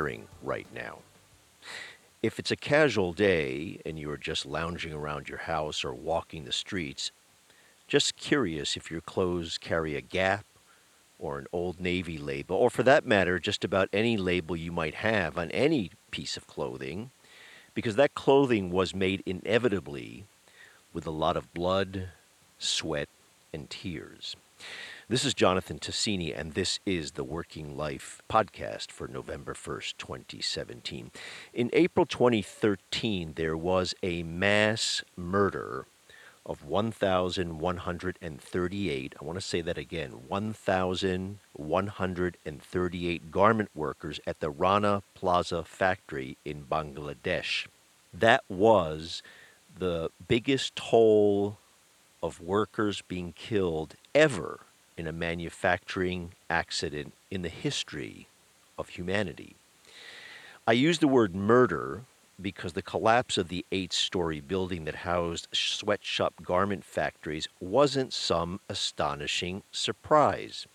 Wearing right now? If it's a casual day and you are just lounging around your house or walking the streets, just curious if your clothes carry a Gap or an Old Navy label, or for that matter, just about any label you might have on any piece of clothing, because that clothing was made inevitably with a lot of blood, sweat, and tears. This is Jonathan Tasini, and this is the Working Life podcast for November 1st, 2017. In April 2013, there was a mass murder of 1,138, I want to say that again, 1,138 garment workers at the Rana Plaza factory in Bangladesh. That was the biggest toll of workers being killed ever in a manufacturing accident in the history of humanity. I use the word murder because the collapse of the eight story building that housed sweatshop garment factories wasn't some astonishing surprise.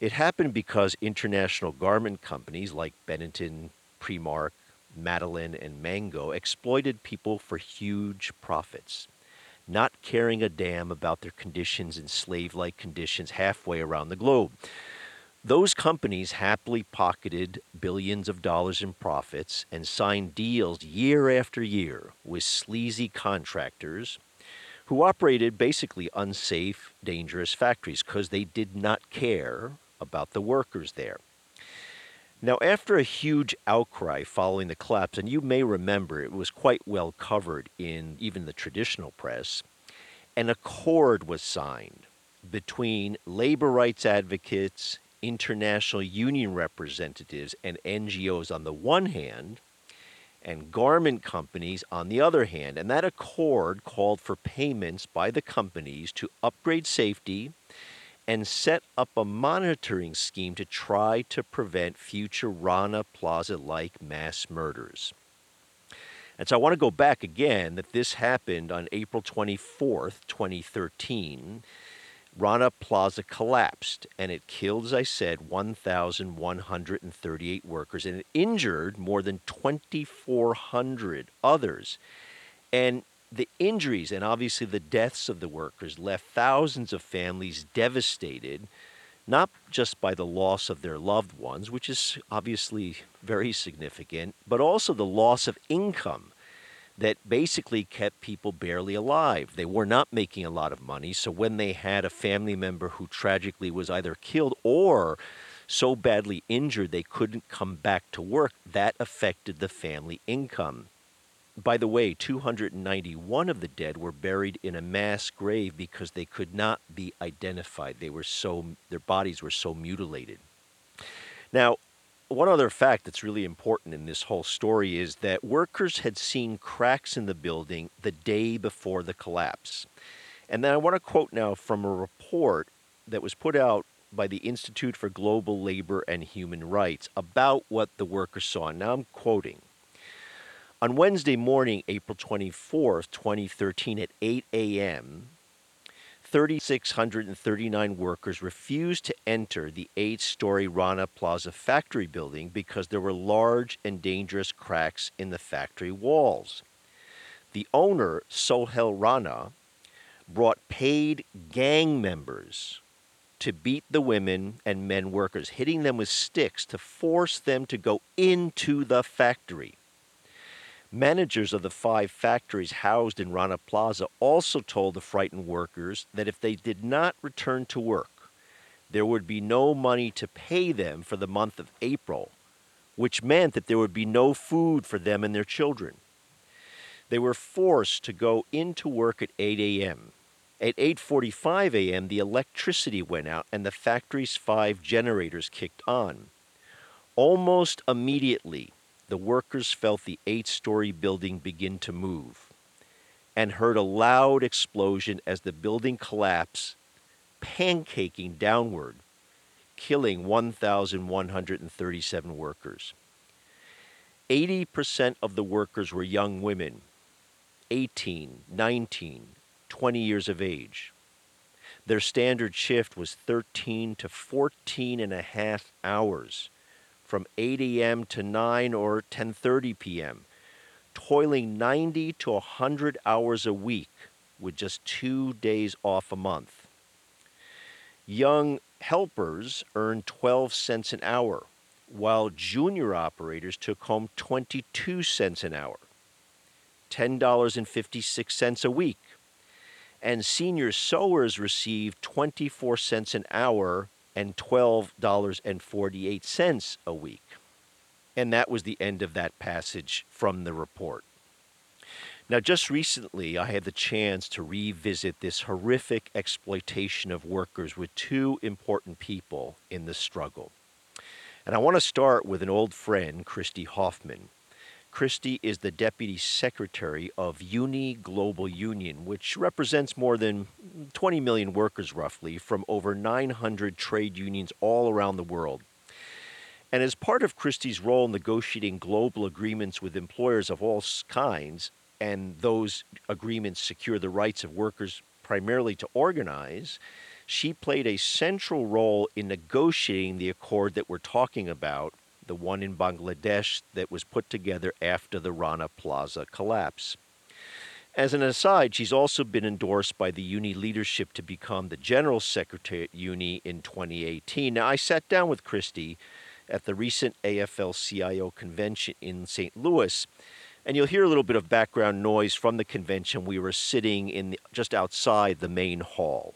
It happened because international garment companies like Benetton, Primark, Matalan, and Mango exploited people for huge profits not caring a damn about their conditions in slave like conditions halfway around the globe. Those companies happily pocketed billions of dollars in profits and signed deals year after year with sleazy contractors who operated basically unsafe, dangerous factories because they did not care about the workers there. Now, after a huge outcry following the collapse, and you may remember it was quite well covered in even the traditional press, an accord was signed between labor rights advocates, international union representatives, and NGOs on the one hand, and garment companies on the other hand. And that accord called for payments by the companies to upgrade safety and set up a monitoring scheme to try to prevent future Rana Plaza like mass murders. And so I want to go back again that this happened on April 24th, 2013. Rana Plaza collapsed and it killed, as I said, 1,138 workers and it injured more than 2,400 others. And the injuries and obviously the deaths of the workers left thousands of families devastated, not just by the loss of their loved ones, which is obviously very significant, but also the loss of income that basically kept people barely alive. They were not making a lot of money, so when they had a family member who tragically was either killed or so badly injured they couldn't come back to work, that affected the family income. By the way, 291 of the dead were buried in a mass grave because they could not be identified. They were so their bodies were so mutilated. Now, one other fact that's really important in this whole story is that workers had seen cracks in the building the day before the collapse. And then I want to quote now from a report that was put out by the Institute for Global Labor and Human Rights about what the workers saw. Now I'm quoting. On Wednesday morning, April 24th, 2013, at 8 a.m., 3,639 workers refused to enter the eight story Rana Plaza factory building because there were large and dangerous cracks in the factory walls. The owner, Sohel Rana, brought paid gang members to beat the women and men workers, hitting them with sticks to force them to go into the factory. Managers of the five factories housed in Rana Plaza also told the frightened workers that if they did not return to work, there would be no money to pay them for the month of April, which meant that there would be no food for them and their children. They were forced to go into work at 8 a.m. At 8:45 a.m., the electricity went out and the factory's five generators kicked on. Almost immediately, the workers felt the eight story building begin to move and heard a loud explosion as the building collapsed, pancaking downward, killing 1,137 workers. 80% of the workers were young women, 18, 19, 20 years of age. Their standard shift was 13 to 14 and a half hours from 8 a.m. to 9 or 10:30 p.m., toiling 90 to 100 hours a week with just 2 days off a month. Young helpers earned 12 cents an hour, while junior operators took home 22 cents an hour, $10.56 a week. And senior sewers received 24 cents an hour and $12.48 a week. And that was the end of that passage from the report. Now, just recently, I had the chance to revisit this horrific exploitation of workers with two important people in the struggle. And I want to start with an old friend, Christy Hoffman. Christy is the Deputy Secretary of Uni Global Union, which represents more than 20 million workers roughly from over 900 trade unions all around the world. And as part of Christy's role in negotiating global agreements with employers of all kinds, and those agreements secure the rights of workers primarily to organize, she played a central role in negotiating the accord that we're talking about, the one in Bangladesh that was put together after the Rana Plaza collapse. As an aside, she's also been endorsed by the Uni leadership to become the General Secretary at Uni in 2018. Now, I sat down with Christy at the recent AFL CIO convention in St. Louis, and you'll hear a little bit of background noise from the convention. We were sitting in the, just outside the main hall.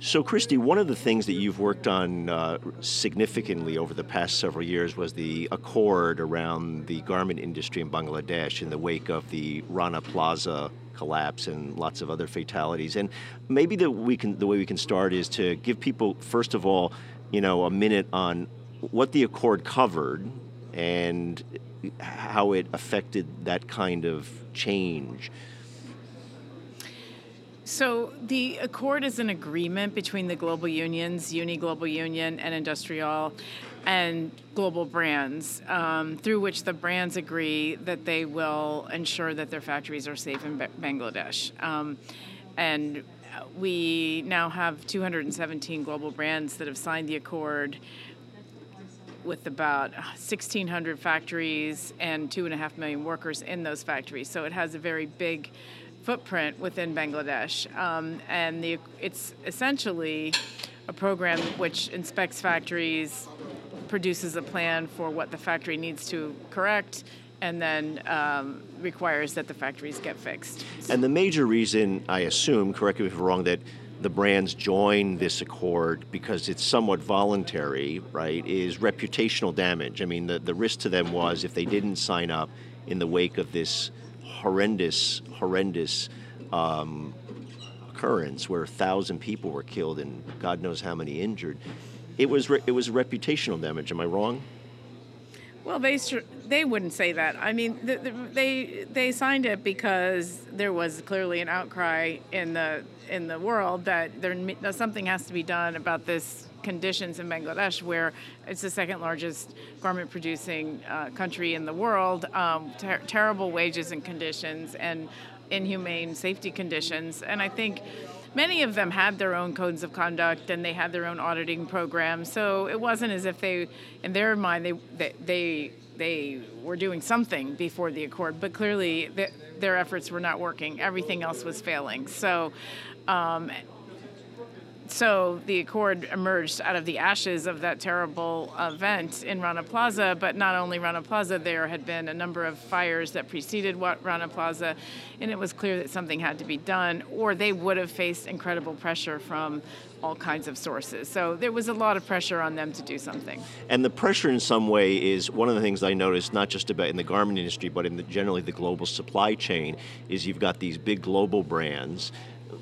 So, Christy, one of the things that you've worked on uh, significantly over the past several years was the accord around the garment industry in Bangladesh in the wake of the Rana Plaza collapse and lots of other fatalities. And maybe the we can the way we can start is to give people first of all, you know, a minute on what the accord covered and how it affected that kind of change. So the accord is an agreement between the global unions, Uni Global Union and IndustriALL, and global brands, um, through which the brands agree that they will ensure that their factories are safe in Bangladesh. Um, and we now have 217 global brands that have signed the accord with about 1,600 factories and two and a half million workers in those factories. So it has a very big footprint within Bangladesh, um, and the, it's essentially a program which inspects factories, produces a plan for what the factory needs to correct, and then um, requires that the factories get fixed. And the major reason, I assume, correct me if I'm wrong, that the brands join this accord because it's somewhat voluntary, right, is reputational damage. I mean, the, the risk to them was if they didn't sign up in the wake of this horrendous, horrendous um, occurrence where a thousand people were killed and God knows how many injured, it was, re- it was reputational damage. Am I wrong? Well, they they wouldn't say that. I mean, the, the, they they signed it because there was clearly an outcry in the in the world that there something has to be done about this conditions in Bangladesh, where it's the second largest garment producing uh, country in the world. Um, ter- terrible wages and conditions and inhumane safety conditions, and I think many of them had their own codes of conduct and they had their own auditing program. So it wasn't as if they, in their mind, they they they, they were doing something before the accord, but clearly the, their efforts were not working. Everything else was failing. So. Um, so the accord emerged out of the ashes of that terrible event in Rana Plaza. But not only Rana Plaza, there had been a number of fires that preceded Rana Plaza, and it was clear that something had to be done, or they would have faced incredible pressure from all kinds of sources. So there was a lot of pressure on them to do something. And the pressure, in some way, is one of the things I noticed, not just about in the garment industry, but in the, generally the global supply chain, is you've got these big global brands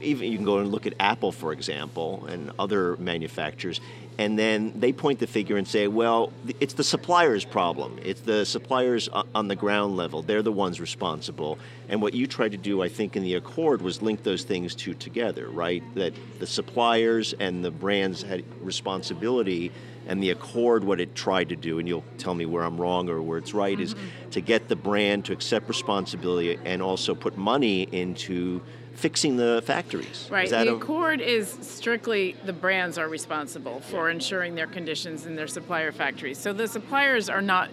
even you can go and look at Apple, for example, and other manufacturers, and then they point the figure and say, well, it's the supplier's problem. It's the suppliers on the ground level. They're the ones responsible. And what you tried to do, I think, in the Accord was link those things two together, right? That the suppliers and the brands had responsibility, and the Accord, what it tried to do, and you'll tell me where I'm wrong or where it's right, mm-hmm. is to get the brand to accept responsibility and also put money into fixing the factories. Right. The a- accord is strictly the brands are responsible for ensuring their conditions in their supplier factories. So the suppliers are not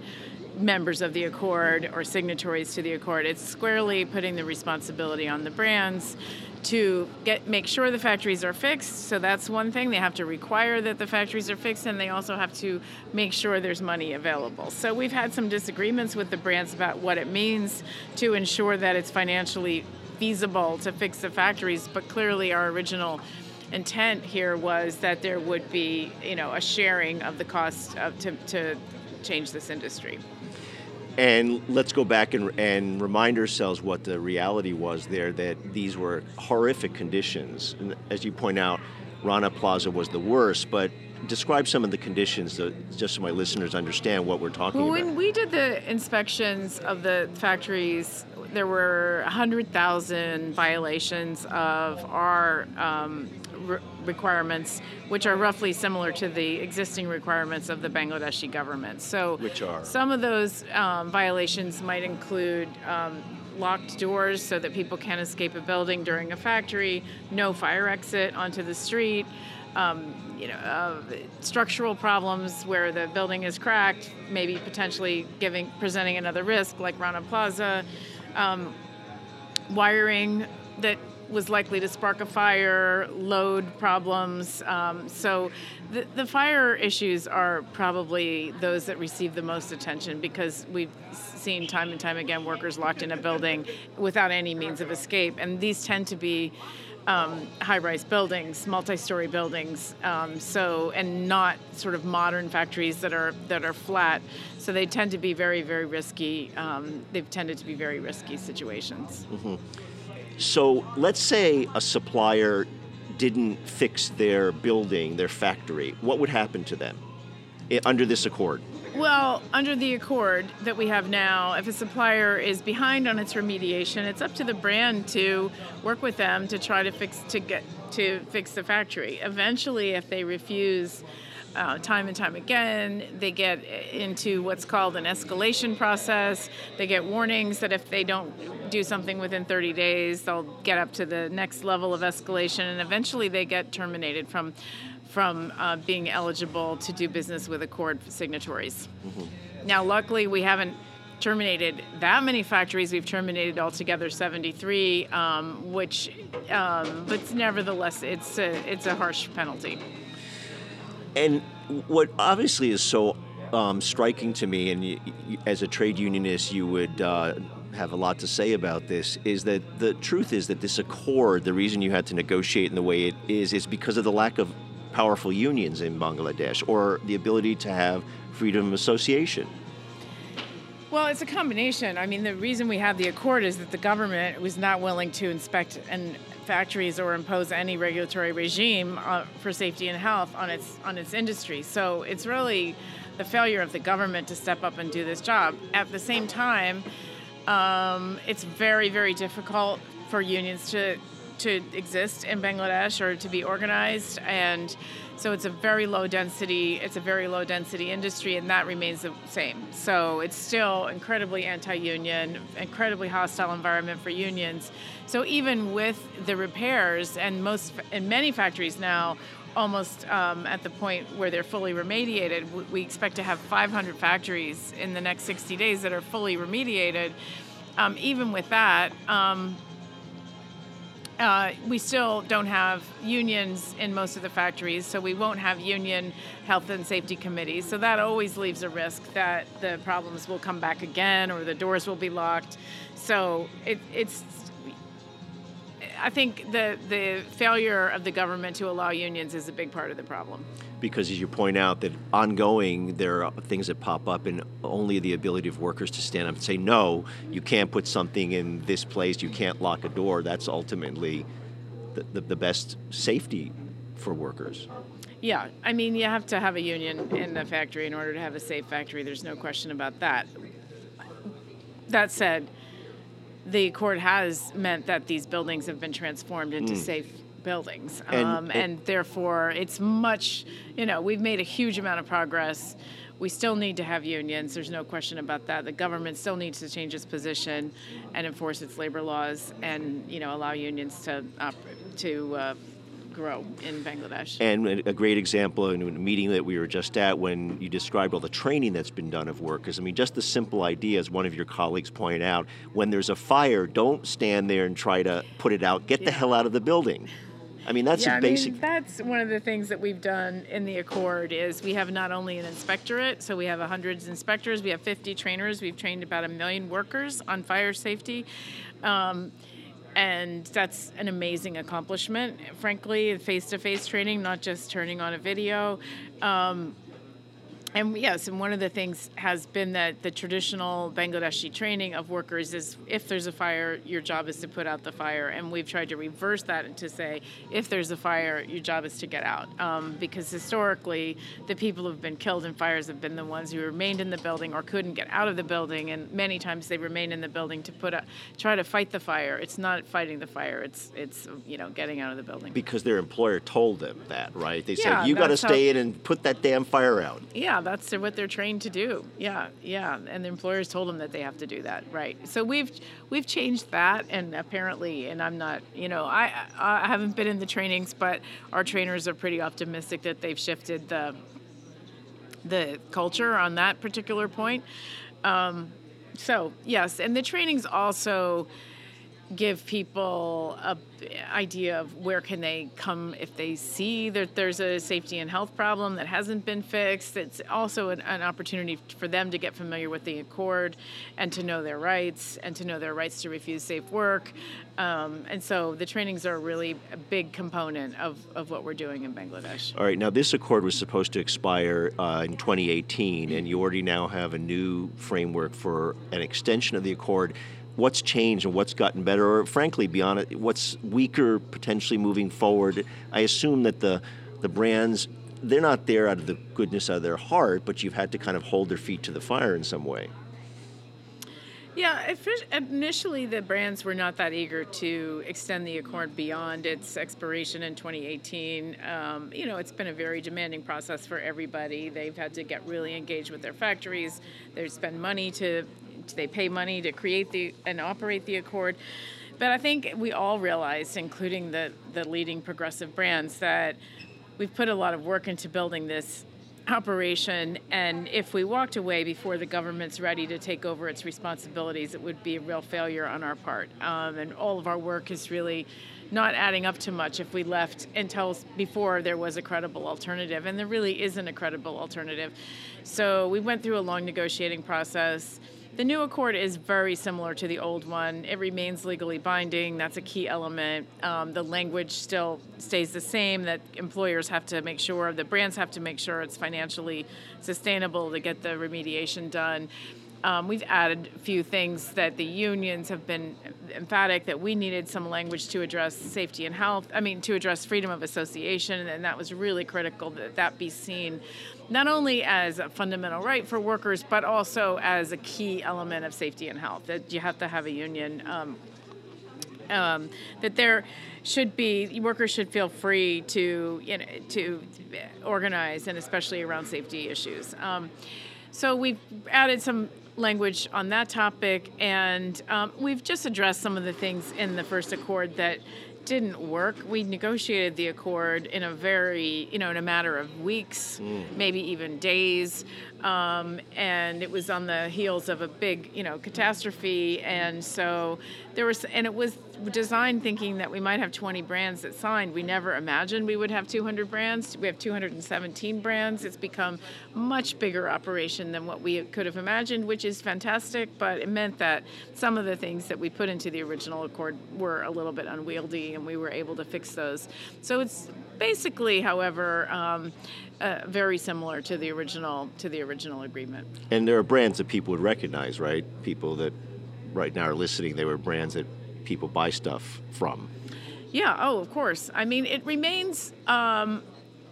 members of the accord or signatories to the accord. It's squarely putting the responsibility on the brands to get make sure the factories are fixed. So that's one thing. They have to require that the factories are fixed and they also have to make sure there's money available. So we've had some disagreements with the brands about what it means to ensure that it's financially feasible to fix the factories, but clearly our original intent here was that there would be, you know, a sharing of the cost of, to, to change this industry. And let's go back and, and remind ourselves what the reality was there that these were horrific conditions. And as you point out, Rana Plaza was the worst, but describe some of the conditions that, just so my listeners understand what we're talking Well, about. when we did the inspections of the factories, there were 100,000 violations of our um, re- requirements, which are roughly similar to the existing requirements of the Bangladeshi government. So, Which are? some of those um, violations might include. Um, Locked doors so that people can't escape a building during a factory, no fire exit onto the street, um, you know, uh, structural problems where the building is cracked, maybe potentially giving presenting another risk, like Rana Plaza, um, wiring that was likely to spark a fire, load problems. Um, so the, the fire issues are probably those that receive the most attention because we've seen time and time again workers locked in a building without any means of escape. And these tend to be um, high-rise buildings, multi-story buildings, um, so and not sort of modern factories that are that are flat. So they tend to be very, very risky. Um, they've tended to be very risky situations. So let's say a supplier didn't fix their building, their factory. What would happen to them under this accord? Well, under the accord that we have now, if a supplier is behind on its remediation, it's up to the brand to work with them to try to fix to get to fix the factory. Eventually, if they refuse uh, time and time again, they get into what's called an escalation process. They get warnings that if they don't do something within 30 days, they'll get up to the next level of escalation, and eventually they get terminated from from uh, being eligible to do business with Accord signatories. Now, luckily, we haven't terminated that many factories. We've terminated altogether 73, um, which, um, but nevertheless, it's a, it's a harsh penalty. And what obviously is so um, striking to me, and you, you, as a trade unionist, you would uh, have a lot to say about this, is that the truth is that this accord, the reason you had to negotiate in the way it is, is because of the lack of powerful unions in Bangladesh or the ability to have freedom of association. Well, it's a combination. I mean, the reason we have the accord is that the government was not willing to inspect and factories or impose any regulatory regime uh, for safety and health on its on its industry. So it's really the failure of the government to step up and do this job. At the same time, um, it's very very difficult for unions to to exist in Bangladesh or to be organized and so it's a very low density it's a very low density industry and that remains the same. So it's still incredibly anti-union incredibly hostile environment for unions. So even with the repairs and most in many factories now almost um, at the point where they're fully remediated we expect to have 500 factories in the next 60 days that are fully remediated. Um, even with that um, uh, we still don't have unions in most of the factories, so we won't have union health and safety committees. So that always leaves a risk that the problems will come back again or the doors will be locked. So it, it's, I think the, the failure of the government to allow unions is a big part of the problem. Because as you point out, that ongoing there are things that pop up, and only the ability of workers to stand up and say, "No, you can't put something in this place. You can't lock a door." That's ultimately the, the, the best safety for workers. Yeah, I mean, you have to have a union in the factory in order to have a safe factory. There's no question about that. That said, the accord has meant that these buildings have been transformed into safe buildings, And- um, and, therefore it's much. You know, we've made a huge amount of progress we still need to have unions. There's no question about that. The government still needs to change its position and enforce its labor laws, and you know allow unions to op- to uh, grow in Bangladesh. And a great example in a meeting that we were just at when you described all the training that's been done of workers. I mean, just the simple idea, as one of your colleagues pointed out, when there's a fire, don't stand there and try to put it out. Get the hell out of the building. I mean, that's yeah, a I basic. mean, that's one of the things that we've done in the Accord is we have not only an inspectorate, so we have hundreds of inspectors, we have 50 trainers, we've trained about a million workers on fire safety. Um, and that's an amazing accomplishment, frankly, face to face training, not just turning on a video. Um, and yes, and one of the things has been that the traditional Bangladeshi training of workers is if there's a fire, your job is to put out the fire. And we've tried to reverse that and to say if there's a fire, your job is to get out. Um, because historically, the people who've been killed in fires have been the ones who remained in the building or couldn't get out of the building. And many times they remain in the building to put a, try to fight the fire. It's not fighting the fire. It's it's you know getting out of the building. because their employer told them that, right? They Yeah, said, you got to that's how- stay in and put that damn fire out. Yeah, that's what they're trained to do. Yeah, yeah, and the employers told them that they have to do that, right? So we've we've changed that, and apparently, and I'm not, you know, I I haven't been in the trainings, but our trainers are pretty optimistic that they've shifted the the culture on that particular point. Um, so yes, and the trainings also give people a idea of where can they come if they see that there's a safety and health problem that hasn't been fixed. It's also an, an opportunity for them to get familiar with the accord and to know their rights and to know their rights to refuse safe work. Um, and so the trainings are really a big component of, of what we're doing in bangladesh. All right, now this accord was supposed to expire uh, in 2018, and you already now have a new framework for an extension of the accord. What's changed and what's gotten better, or frankly, beyond it, what's weaker potentially moving forward? I assume that the the brands they're not there out of the goodness of their heart, but you've had to kind of hold their feet to the fire in some way. Yeah, initially the brands were not that eager to extend the accord beyond its expiration in 2018. Um, you know, it's been a very demanding process for everybody. They've had to get really engaged with their factories. They spend money to, they pay money to create the and operate the accord. But I think we all realized, including the the leading progressive brands, that we've put a lot of work into building this operation. And if we walked away before the government's ready to take over its responsibilities it would be a real failure on our part. Um, and all of our work is really not adding up to much. If we left until before there was a credible alternative and there really isn't a credible alternative. So we went through a long negotiating process the new accord is very similar to the old one. It remains legally binding. That's a key element. Um, the language still stays the same. That employers have to make sure, the brands have to make sure it's financially sustainable to get the remediation done. Um, we've added a few things that the unions have been emphatic that we needed some language to address safety and health. I mean, to address freedom of association, and that was really critical that that be seen not only as a fundamental right for workers, but also as a key element of safety and health. That you have to have a union. Um, um, that there should be workers should feel free to you know to organize and especially around safety issues. Um, so we've added some language on that topic, and um, we've just addressed some of the things in the first accord that didn't work. We negotiated the accord in a very, you know, in a matter of weeks, maybe even days, um, and it was on the heels of a big, you know, catastrophe, and so there was, and it was designed thinking that we might have 20 brands that signed. We never imagined we would have 200 brands. We have 217 brands. It's become much bigger operation than what we could have imagined, which is fantastic. But it meant that some of the things that we put into the original accord were a little bit unwieldy, and we were able to fix those. So it's basically, however. Um, uh, very similar to the original to the original agreement. And there are brands that people would recognize, right? People that right now are listening, they were brands that people buy stuff from. Yeah, oh, of course. I mean, it remains um,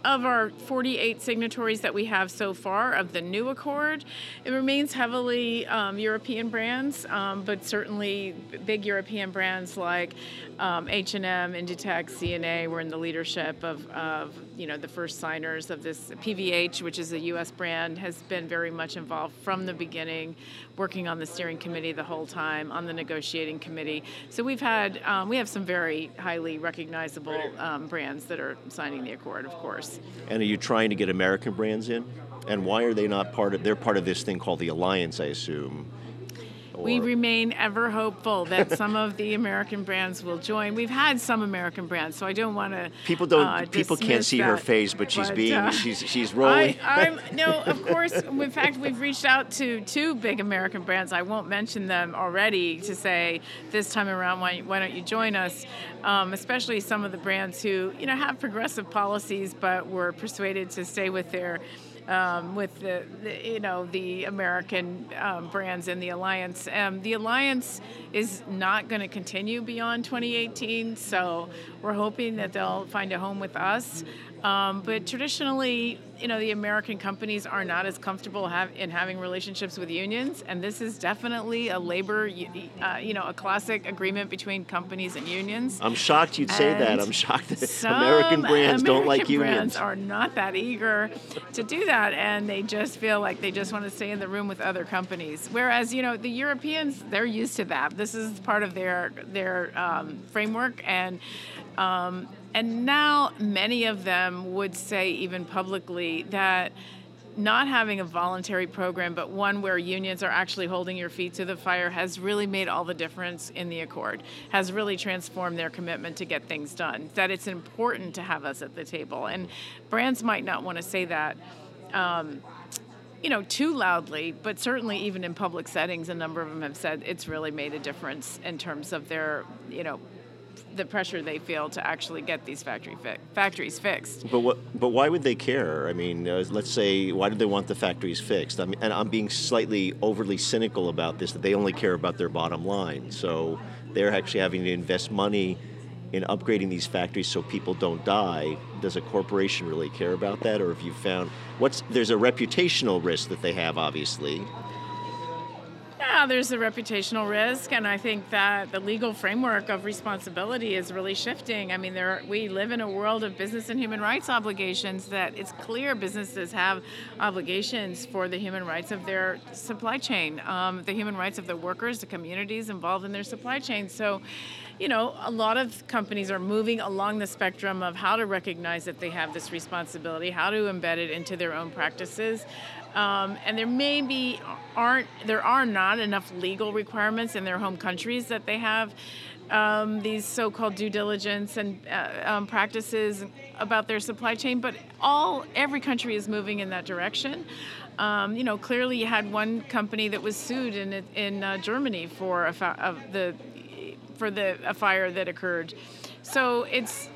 of our 48 signatories that we have so far of the new accord, it remains heavily um, European brands, um, but certainly big European brands like um, H&M, Inditex, C&A were in the leadership of, of you know the first signers of this. PVH, which is a U.S. brand, has been very much involved from the beginning, working on the steering committee the whole time, on the negotiating committee. So we've had um, we have some very highly recognizable um, brands that are signing the accord, of course. And are you trying to get American brands in? And why are they not part of? They're part of this thing called the alliance, I assume. We remain ever hopeful that some of the American brands will join. We've had some American brands, so I don't want to. People don't. Uh, people can't see that, her face, but she's but, being. Uh, she's she's rolling. I, am no, of course. In fact, we've reached out to two big American brands. I won't mention them already to say this time around, why, why don't you join us? Um, especially some of the brands who you know have progressive policies, but were persuaded to stay with their um, with the, the, you know the American um, brands in the alliance. Um, the alliance is not going to continue beyond 2018, so we're hoping that they'll find a home with us. Um, but traditionally, you know, the American companies are not as comfortable have, in having relationships with unions, and this is definitely a labor, uh, you know, a classic agreement between companies and unions. I'm shocked you'd say that. I'm shocked that American brands American don't like unions. unions. are not that eager to do that, and they just feel like they just want to stay in the room with other companies. Whereas, you know, the Europeans, they're used to that. This is part of their their um, framework, and um, and now many of them would say, even publicly, that not having a voluntary program, but one where unions are actually holding your feet to the fire, has really made all the difference in the accord, has really transformed their commitment to get things done. That it's important to have us at the table. And brands might not want to say that. Um, you know, too loudly, but certainly even in public settings, a number of them have said it's really made a difference in terms of their, you know, the pressure they feel to actually get these factory fi- factories fixed. But what? But why would they care? I mean, uh, let's say, why do they want the factories fixed? I mean, and I'm being slightly overly cynical about this. That they only care about their bottom line. So they're actually having to invest money in upgrading these factories so people don't die. Does a corporation really care about that, or have you found what's? There's a reputational risk that they have, obviously. Yeah, there's a reputational risk, and I think that the legal framework of responsibility is really shifting. I mean, there we live in a world of business and human rights obligations that it's clear businesses have obligations for the human rights of their supply chain, um, the human rights of the workers, the communities involved in their supply chain. So, you know, a lot of companies are moving along the spectrum of how to recognize that they have this responsibility, how to embed it into their own practices. Um, and there may be aren't there are not enough legal requirements in their home countries that they have um, these so-called due diligence and uh, um, practices about their supply chain. But all every country is moving in that direction. Um, you know, clearly you had one company that was sued in in uh, Germany for a the for the a fire that occurred. So it's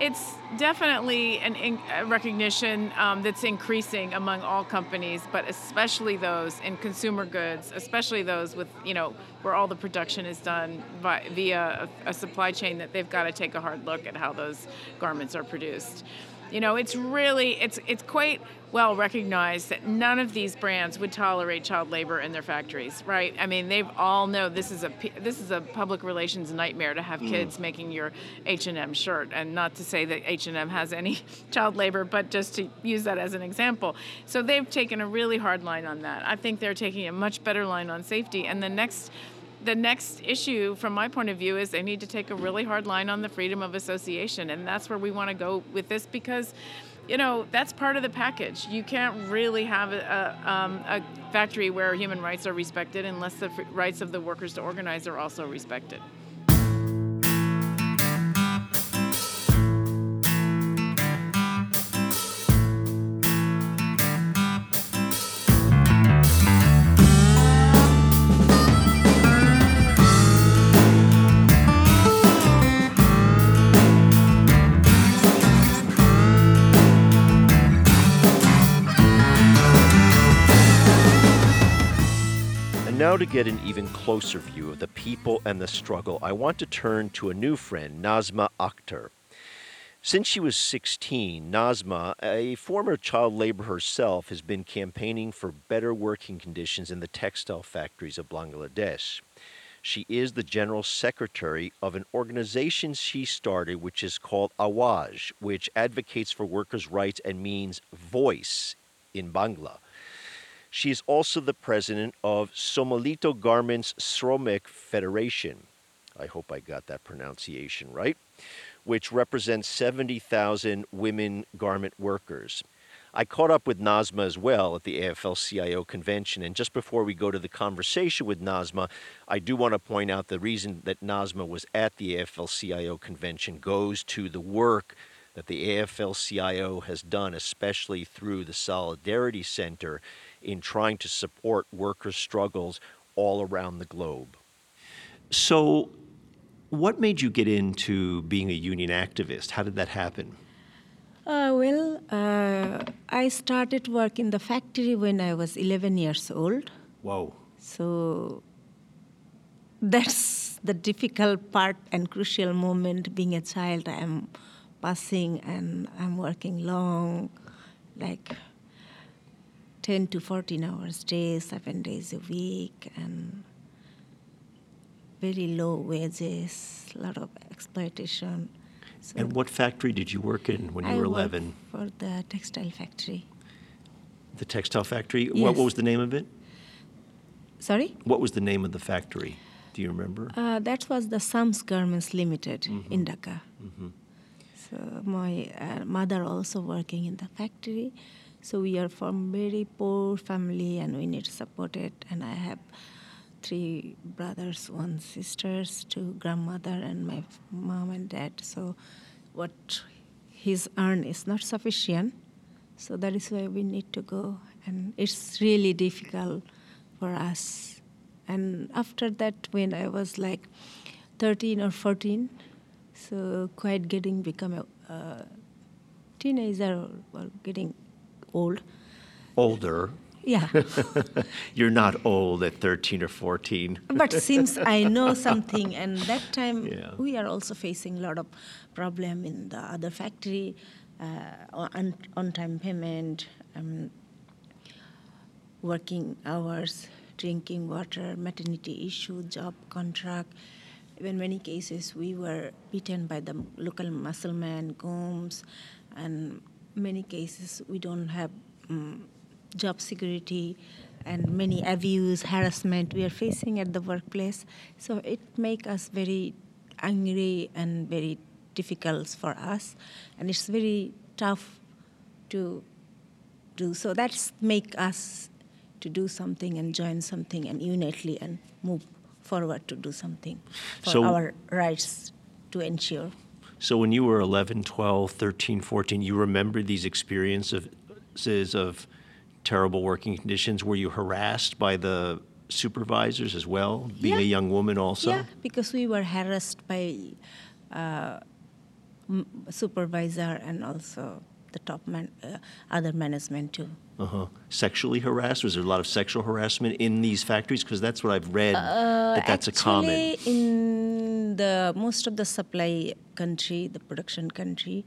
it's definitely an in, a recognition um, that's increasing among all companies, but especially those in consumer goods, especially those with you know where all the production is done by, via a, a supply chain that they've got to take a hard look at how those garments are produced. You know, it's really it's it's quite well recognized that none of these brands would tolerate child labor in their factories, right? I mean, they've all know this is a this is a public relations nightmare to have mm. kids making your H&M shirt and not to say that H&M has any child labor, but just to use that as an example. So they've taken a really hard line on that. I think they're taking a much better line on safety and the next the next issue, from my point of view, is they need to take a really hard line on the freedom of association, and that's where we want to go with this because, you know, that's part of the package. You can't really have a, um, a factory where human rights are respected unless the rights of the workers to organize are also respected. Now to get an even closer view of the people and the struggle, I want to turn to a new friend, Nazma Akter. Since she was 16, Nazma, a former child laborer herself, has been campaigning for better working conditions in the textile factories of Bangladesh. She is the general secretary of an organization she started, which is called Awaj, which advocates for workers' rights and means voice in Bangla. She is also the president of Sommilito Garments Sramik Federation. I hope I got that pronunciation right, which represents 70,000 women garment workers. I caught up with Nazma as well at the AFL CIO convention. And just before we go to the conversation with Nazma, I do want to point out the reason that Nazma was at the AFL CIO convention goes to the work that the AFL CIO has done, especially through the Solidarity Center, in trying to support workers' struggles all around the globe. So, what made you get into being a union activist? How did that happen? Uh, well, uh, I started work in the factory when I was 11 years old. Whoa. So that's the difficult part and crucial moment being a child. I'm passing and I'm working long, like 10 to 14 hours a day, seven days a week, and very low wages, a lot of exploitation. So and what factory did you work in when you were 11? for the textile factory. The textile factory? Yes. What, what, was the name of it? Sorry? What was the name of the factory? Do you remember? Uh, that was the Sams Garments Limited mm-hmm. in Dhaka. Mm-hmm. So my uh, mother also working in the factory. So we are from very poor family and we need supported. And I have three brothers, one sisters, two grandmother, and my mom and dad. So what he's earned is not sufficient. So that is why we need to go, and it's really difficult for us. And after that, when I was like 13 or 14, so quite getting become a uh, teenager or getting old. Older. Yeah. You're not old at 13 or 14. but since I know something, and that time yeah. we are also facing a lot of problem in the other factory, uh, on, on time payment, um, working hours, drinking water, maternity issue, job contract. In many cases, we were beaten by the local musclemen, gooms, and many cases we don't have um, job security and many abuse, harassment we are facing at the workplace. So it makes us very angry and very difficult for us, and it's very tough to do. So that's make us to do something and join something and unitely and move forward to do something for so, our rights to ensure. So when you were 11, 12, 13, 14, you remember these experiences of terrible working conditions? Were you harassed by the supervisors as well, being yeah. a young woman also? Yeah, because we were harassed by uh, supervisor and also the top man, uh, other management too. Uh-huh. Sexually harassed? Was there a lot of sexual harassment in these factories? Because that's what I've read. Uh, that that's actually, a common. in the most of the supply country, the production country,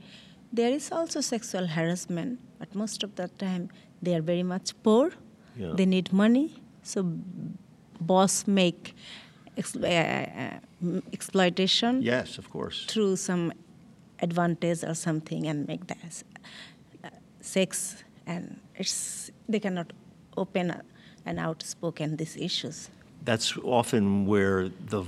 there is also sexual harassment, but most of the time they are very much poor. Yeah. They need money, so boss make ex- uh, uh, exploitation. Yes, of course. Through some advantage or something, and make that uh, sex, and it's they cannot open and outspoken these issues. That's often where the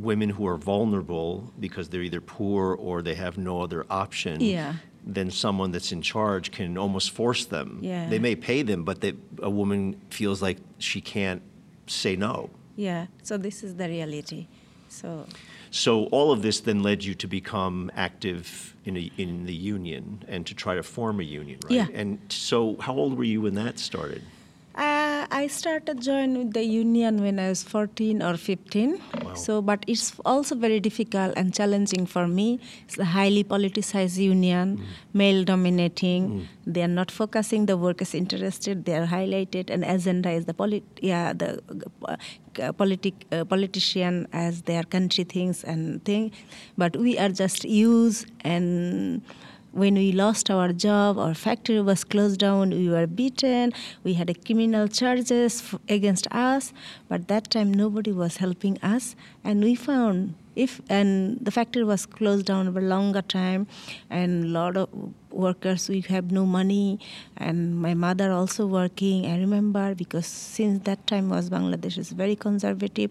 women who are vulnerable because they're either poor or they have no other option yeah then someone that's in charge can almost force them. Yeah. They may pay them, but they, a woman feels like she can't say no. Yeah. So this is the reality. So. So all of this then led you to become active in a, in the union and to try to form a union, right? Yeah. And so, how old were you when that started? Uh, I started join with the union when I was 14 or 15. Wow. So, but it's also very difficult and challenging for me. It's a highly politicized union, mm. male dominating. Mm. They are not focusing the workers interested. They are highlighted, and agenda is the polit- yeah the uh, politic uh, politician as their country things and thing. But we are just used and when we lost our job, our factory was closed down, we were beaten, we had criminal charges f- against us, but that time nobody was helping us, and we found if and the factory was closed down for a longer time, and lot of workers we have no money, and my mother also working. I remember because since that time was Bangladesh is very conservative,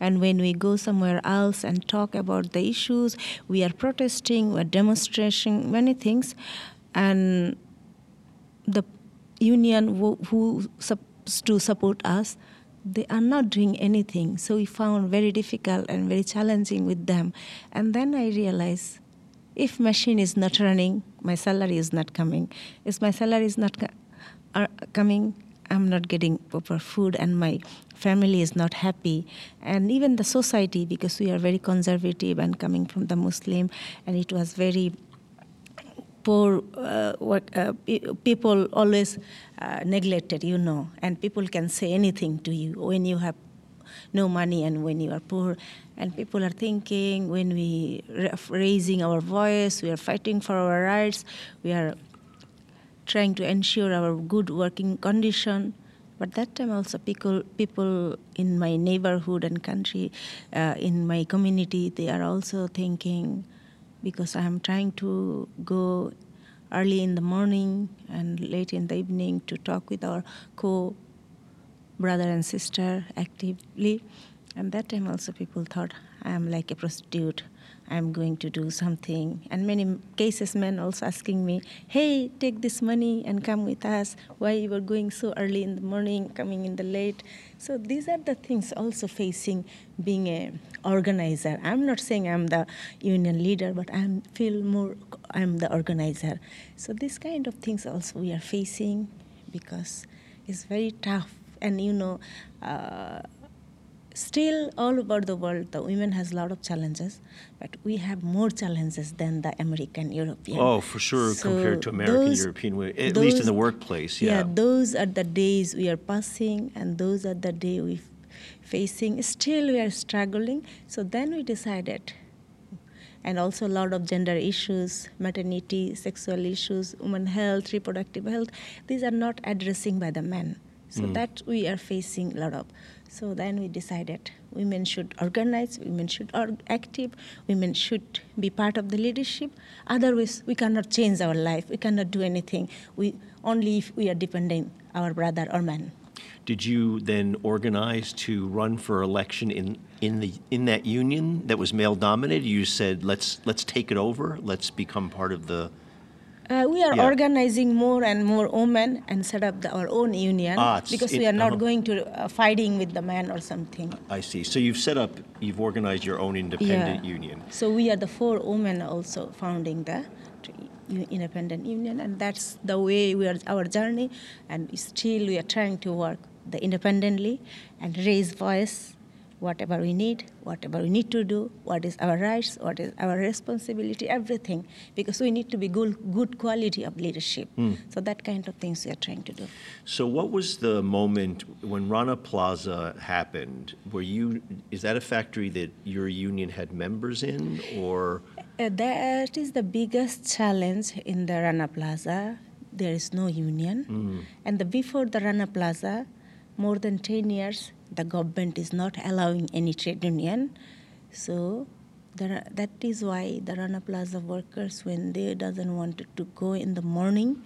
and when we go somewhere else and talk about the issues, we are protesting, we're demonstrating many things, and the union who, who supposed to support us they are not doing anything so we found very difficult and very challenging with them and then i realized if machine is not running my salary is not coming. If my salary is not co- are coming i'm not getting proper food and my family is not happy. And even the society because we are very conservative and coming from the muslim and it was very poor uh, what, uh, people always uh, neglected, you know, and people can say anything to you when you have no money and when you are poor. And people are thinking when we ra- raising our voice, we are fighting for our rights, we are trying to ensure our good working condition. But that time also, people people in my neighborhood and country, uh, in my community, they are also thinking, because I am trying to go early in the morning and late in the evening to talk with our co brother and sister actively. And that time also people thought I am like a prostitute. I'm going to do something. And many cases men also asking me, hey, take this money and come with us. Why you were going so early in the morning, coming in the late? So these are the things also facing being a organizer. I'm not saying I'm the union leader, but I feel more I'm the organizer. So these kind of things also we are facing because it's very tough. And you know, uh, still all over the world the women has a lot of challenges but we have more challenges than the american european Oh, for sure, So compared to American those- European women, at least in the workplace. Yeah. yeah those are the days we are passing and those are the day we facing still we are struggling so then we decided and also a lot of gender issues maternity sexual issues women health reproductive health these are not addressing by the men so hmm. that we are facing a lot of so then we decided women should organize women should are active women should be part of the leadership otherwise we cannot change our life we cannot do anything we only if we are depending our brother or man Did you then organize to run for election in, in the in that union that was male dominated? You said let's let's take it over. Let's become part of the. Uh, we are Yeah. organizing more and more women and set up the, our own union Ah, because it- we are not uh-huh. going to uh, fighting with the man or something. I see. So you've set up, you've organized your own independent Yeah. union. So we are the four women also founding the independent union, and that's the way we are our journey. And still we are trying to work the independently and raise voice, whatever we need, whatever we need to do, what is our rights, what is our responsibility, everything, because we need to be good, good quality of leadership. So that kind of things we are trying to do. So what was the moment when Rana Plaza happened? Were you, is that a factory that your union had members in or? Uh, that is the biggest challenge in the Rana Plaza. There is no union. And the, before the Rana Plaza, more than 10 years, the government is not allowing any trade union. So the, that is why the Rana Plaza workers, when they doesn't want to go in the morning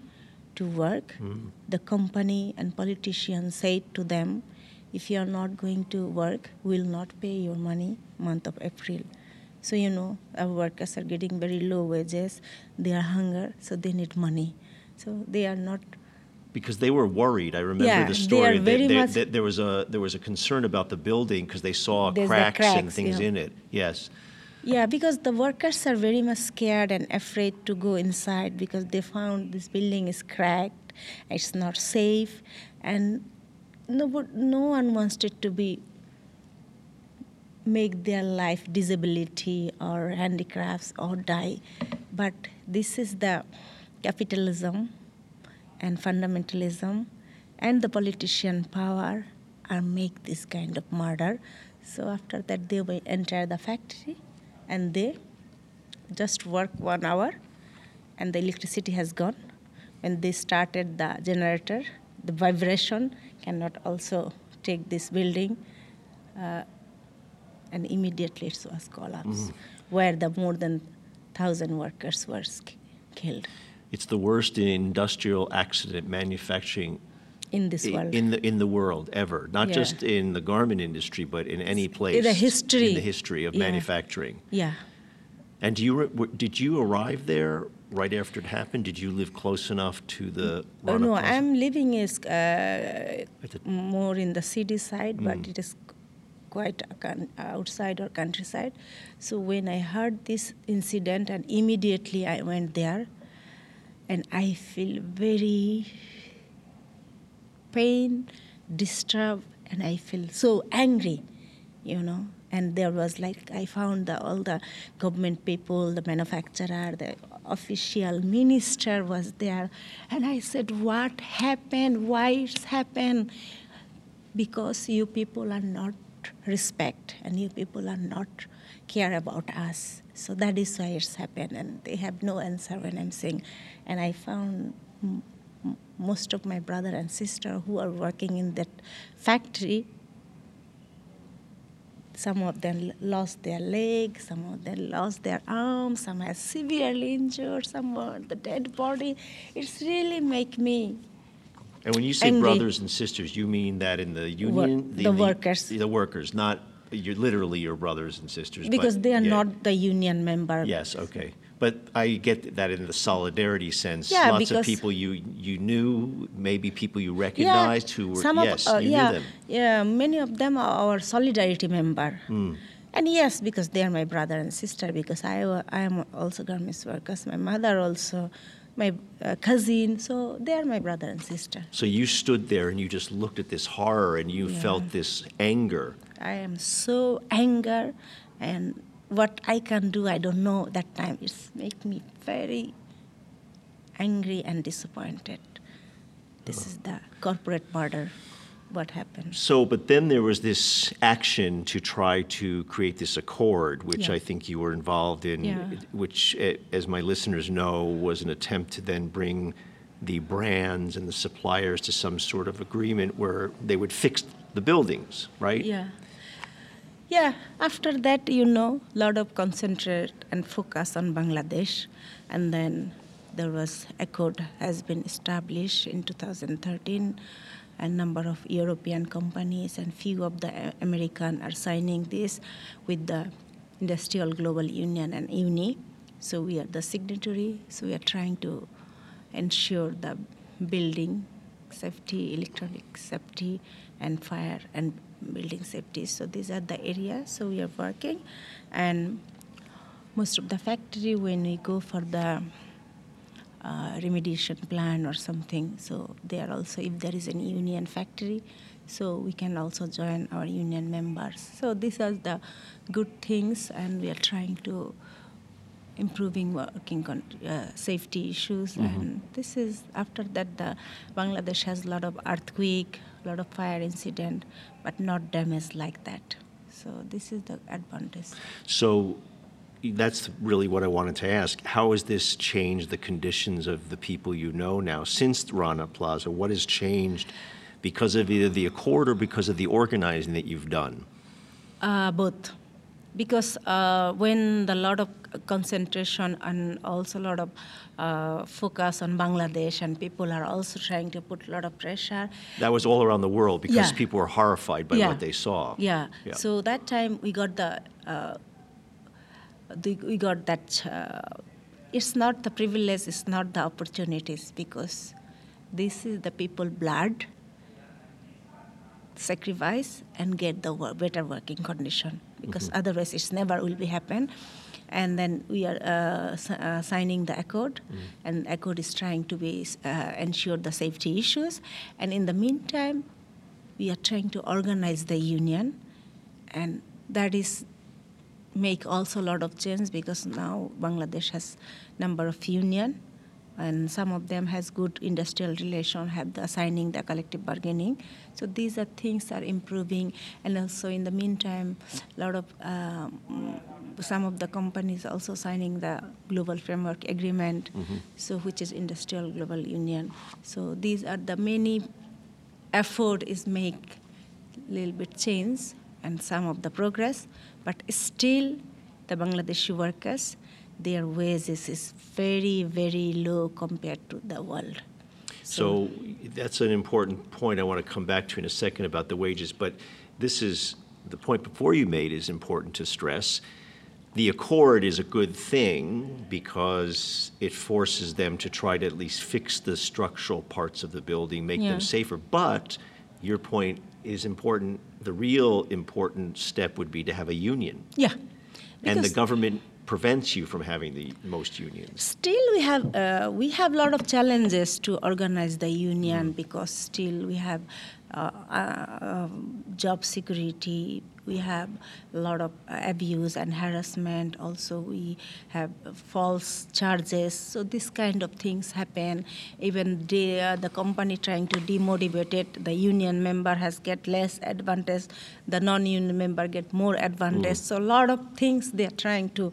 to work, hmm. the company and politicians say to them, if you are not going to work, we'll not pay your money month of April. So you know, our workers are getting very low wages, they are hunger, so they need money. So they are not. Because they were worried. I remember Yeah, the story. that- that- there was a there was a concern about the building because they saw There's the cracks, and things yeah. in it. Yes. Yeah, because the workers are very much scared and afraid to go inside because they found this building is cracked, it's not safe, and no, no one wants it to be make their life disability or handicrafts or die. But this is the capitalism and fundamentalism and the politician power are make this kind of murder. So after that they will enter the factory and they just work one hour and the electricity has gone. When they started the generator, the vibration cannot also take this building, uh, and immediately it was collapsed, where the more than thousand workers were sk- killed It's the worst industrial accident manufacturing in this world. in the in the world ever. Not Yeah. just in the garment industry, but in any place. In the history. In the history of Yeah. manufacturing. yeah. And do you did you arrive there right after it happened? Did you live close enough to the? Oh, no? I'm living is uh, more in the city side, but it is quite outside or countryside. So when I heard this incident, and immediately I went there, and I feel very pain, disturbed, and I feel so angry, you know. And there was like I found the, all the government people, the manufacturer, the official minister was there, and I said, "What happened? Why it's happened? Because you people are not respect, and you people are not care about us. So that is why it's happened, and they have no answer when I'm saying. And I found most of my brother and sister who are working in that factory some of them lost their legs, some of them lost their arms, some are severely injured, some are the dead body. It's really make me And when you say angry. brothers and sisters, you mean that in the union? the workers. The workers, not, you're literally your brothers and sisters. but- because they are yeah. not the union member. Yes, okay. But I get that in the solidarity sense. Yeah, Lots of people you, you knew, maybe people you recognized who were, some yes, of, uh, you yeah, knew them. Yeah, many of them are our solidarity member. Hmm. And yes, because they are my brother and sister, because I, I am also garments workers, my mother also, my uh, cousin, so they are my brother and sister. So you stood there and you just looked at this horror and you Yeah. felt this anger. I am so anger, and what I can do, I don't know. That time it's make me very angry and disappointed. This is the corporate murder. What happened? So, but then there was this action to try to create this accord, which Yeah. I think you were involved in, Yeah. which, eh, as my listeners know, was an attempt to then bring the brands and the suppliers to some sort of agreement where they would fix the buildings, right? Yeah. Yeah, after that, you know, lot of concentrate and focus on Bangladesh. And then there was Accord has been established in 2013. A number of European companies and few of the American are signing this with the IndustriALL Global Union and UNI. So we are the signatory. So we are trying to ensure the building safety, electronic safety, and fire and building safety. So these are the areas. So we are working, and most of the factory when we go for the uh, remediation plan or something, so they are also if there is an union factory, so we can also join our union members. So these are the good things, and we are trying to improving working con- uh, safety issues and this is after that the bangladesh has a lot of earthquake a lot of fire incident but not damage like that so this is the advantage So that's really what I wanted to ask. How has this changed the conditions of the people you know now since Rana Plaza? What has changed because of either the accord or because of the organizing that you've done? uh, both because uh, when the lot of concentration and also a lot of uh, focus on bangladesh and people are also trying to put a lot of pressure That was all around the world because Yeah. people were horrified by Yeah. what they saw. Yeah. Yeah. So that time we got the, uh, the we got that. Uh, it's not the privilege. It's not the opportunities because this is the people blood sacrifice and get the better working condition because otherwise it's never will be happen. And then we are uh, s- uh, signing the accord. And accord is trying to be uh, ensure the safety issues. And in the meantime we are trying to organize the union. And that is make also a lot of change because now bangladesh has number of union and some of them has good industrial relation, have the signing the collective bargaining. So these are things are improving, and also in the meantime, a lot of um, some of the companies also signing the global framework agreement, so which is IndustriALL global union. So these are the many effort is make little bit change and some of the progress, but still the Bangladeshi workers their wages is very, very low compared to the world. So that's an important point I want to come back to in a second about the wages, but this is the point before you made is important to stress. The accord is a good thing because it forces them to try to at least fix the structural parts of the building, make Yeah. them safer. But your point is important. The real important step would be to have a union. Yeah. And the government prevents you from having the most unions. Still, we have uh, we have a lot of challenges to organize the union because still we have um, job security. We have a lot of abuse and harassment. Also, we have false charges. So this kind of things happen. Even the uh, the company trying to demotivate it, the union member has get less advantage. The non-union member get more advantage. So a lot of things they are trying to.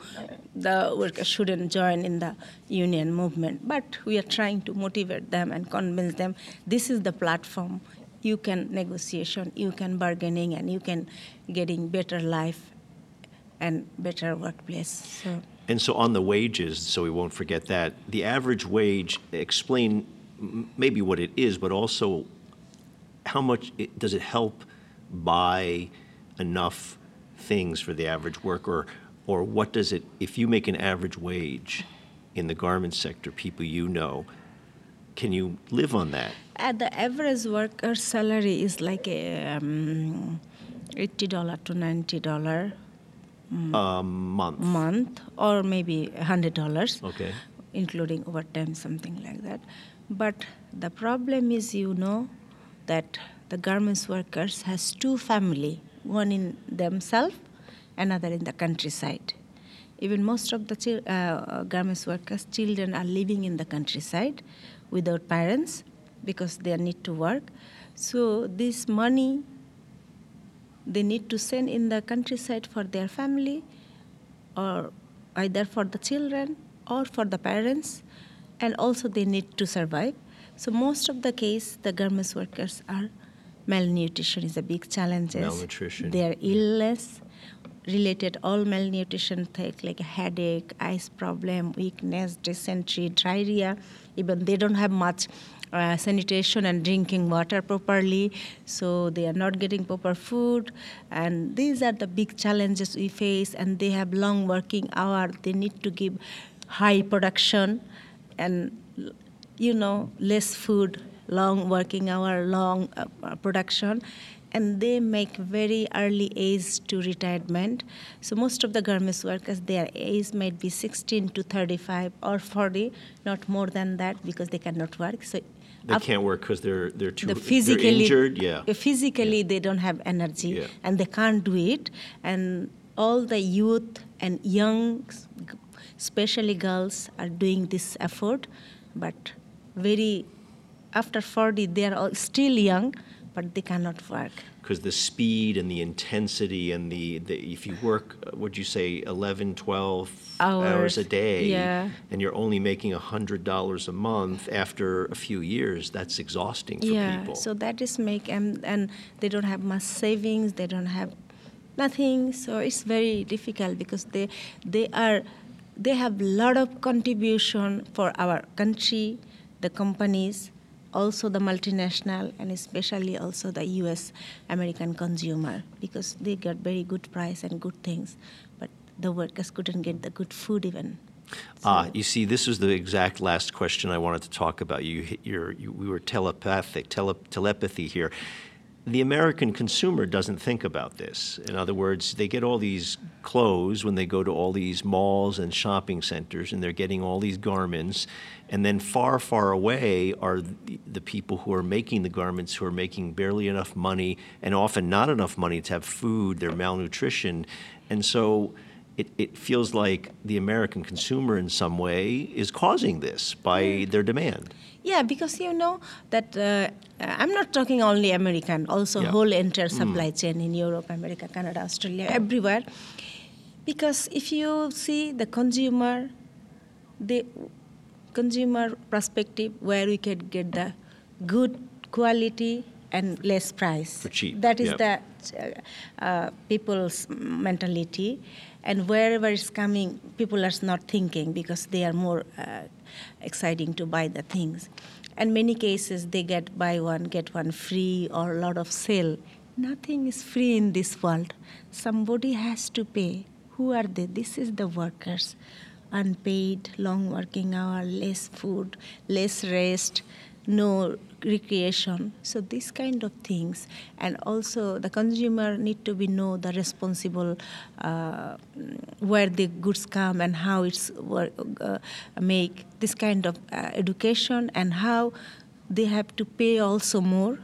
The workers shouldn't join in the union movement, but we are trying to motivate them and convince them this is the platform. You can negotiation, you can bargaining, and you can getting better life and better workplace. So. And so on the wages, so we won't forget that, the average wage, explain maybe what it is, but also how much it, does it help buy enough things for the average worker? Or what does it, if you make an average wage in the garment sector, people you know, can you live on that? At the average worker salary is like a, um, eighty dollar to ninety dollar A month? month, or maybe hundred dollars. Okay. including overtime, something like that. But the problem is, you know, that the garments workers has two family, one in themselves, another in the countryside. Even most of the uh, garments workers' children are living in the countryside without parents because they need to work. So this money they need to send in the countryside for their family or either for the children or for the parents and also they need to survive so most of the case the garments workers are malnutrition is a big challenge Malnutrition. their illness related all malnutrition things like headache eyes problem weakness dysentery diarrhea even they don't have much uh, sanitation and drinking water properly so they are not getting proper food. And these are the big challenges we face and they have long working hour. They need to give high production and you know less food long working hour long uh, production and they make very early age to retirement. So most of the garments workers their age might be 16 to 35 or 40 not more than that because they cannot work. So They can't work because they're, they're too, the they're physically injured, yeah. physically they don't have energy Yeah. and they can't do it and all the youth and young especially girls are doing this effort. But very after 40 they are all still young but they cannot work because the speed and the intensity and the, the if you work uh, would you say 11 12 Hours, a day yeah. and you're only making $100 a month after a few years that's exhausting for yeah people so that is make and and they don't have much savings they don't have nothing so it's very difficult because they they are they have a lot of contribution for our country the companies also the multinational and especially also the us american consumer because they got very good price and good things but the workers couldn't get the good food even Ah, you see, this was the exact last question I wanted to talk about. You, hit your, you we were telepathic, tele, telepathy here. The American consumer doesn't think about this. In other words, they get all these clothes when they go to all these malls and shopping centers, and they're getting all these garments. And then far, far away are the, people who are making the garments who are making barely enough money and often not enough money to have food, their malnutrition. And so it, it feels like the American consumer, in some way, is causing this by their demand. Yeah, because you know that uh, I'm not talking only American, also Yeah. whole entire Mm. supply chain in Europe, America, Canada, Australia, everywhere. Because if you see the consumer, the consumer perspective, where we can get the good quality and less price. For cheap, That is yep. the uh, uh, people's mentality, and wherever it's coming, people are not thinking because they are more uh, exciting to buy the things. And many cases they get buy one get one free or a lot of sale. Nothing is free in this world. Somebody has to pay. Who are they? This is the workers. Unpaid, long working hour, less food, less rest, no recreation. So these kind of things and also the consumer need to be know the responsible uh, where the goods come and how it's wor- uh, make this kind of uh, education and how they have to pay also more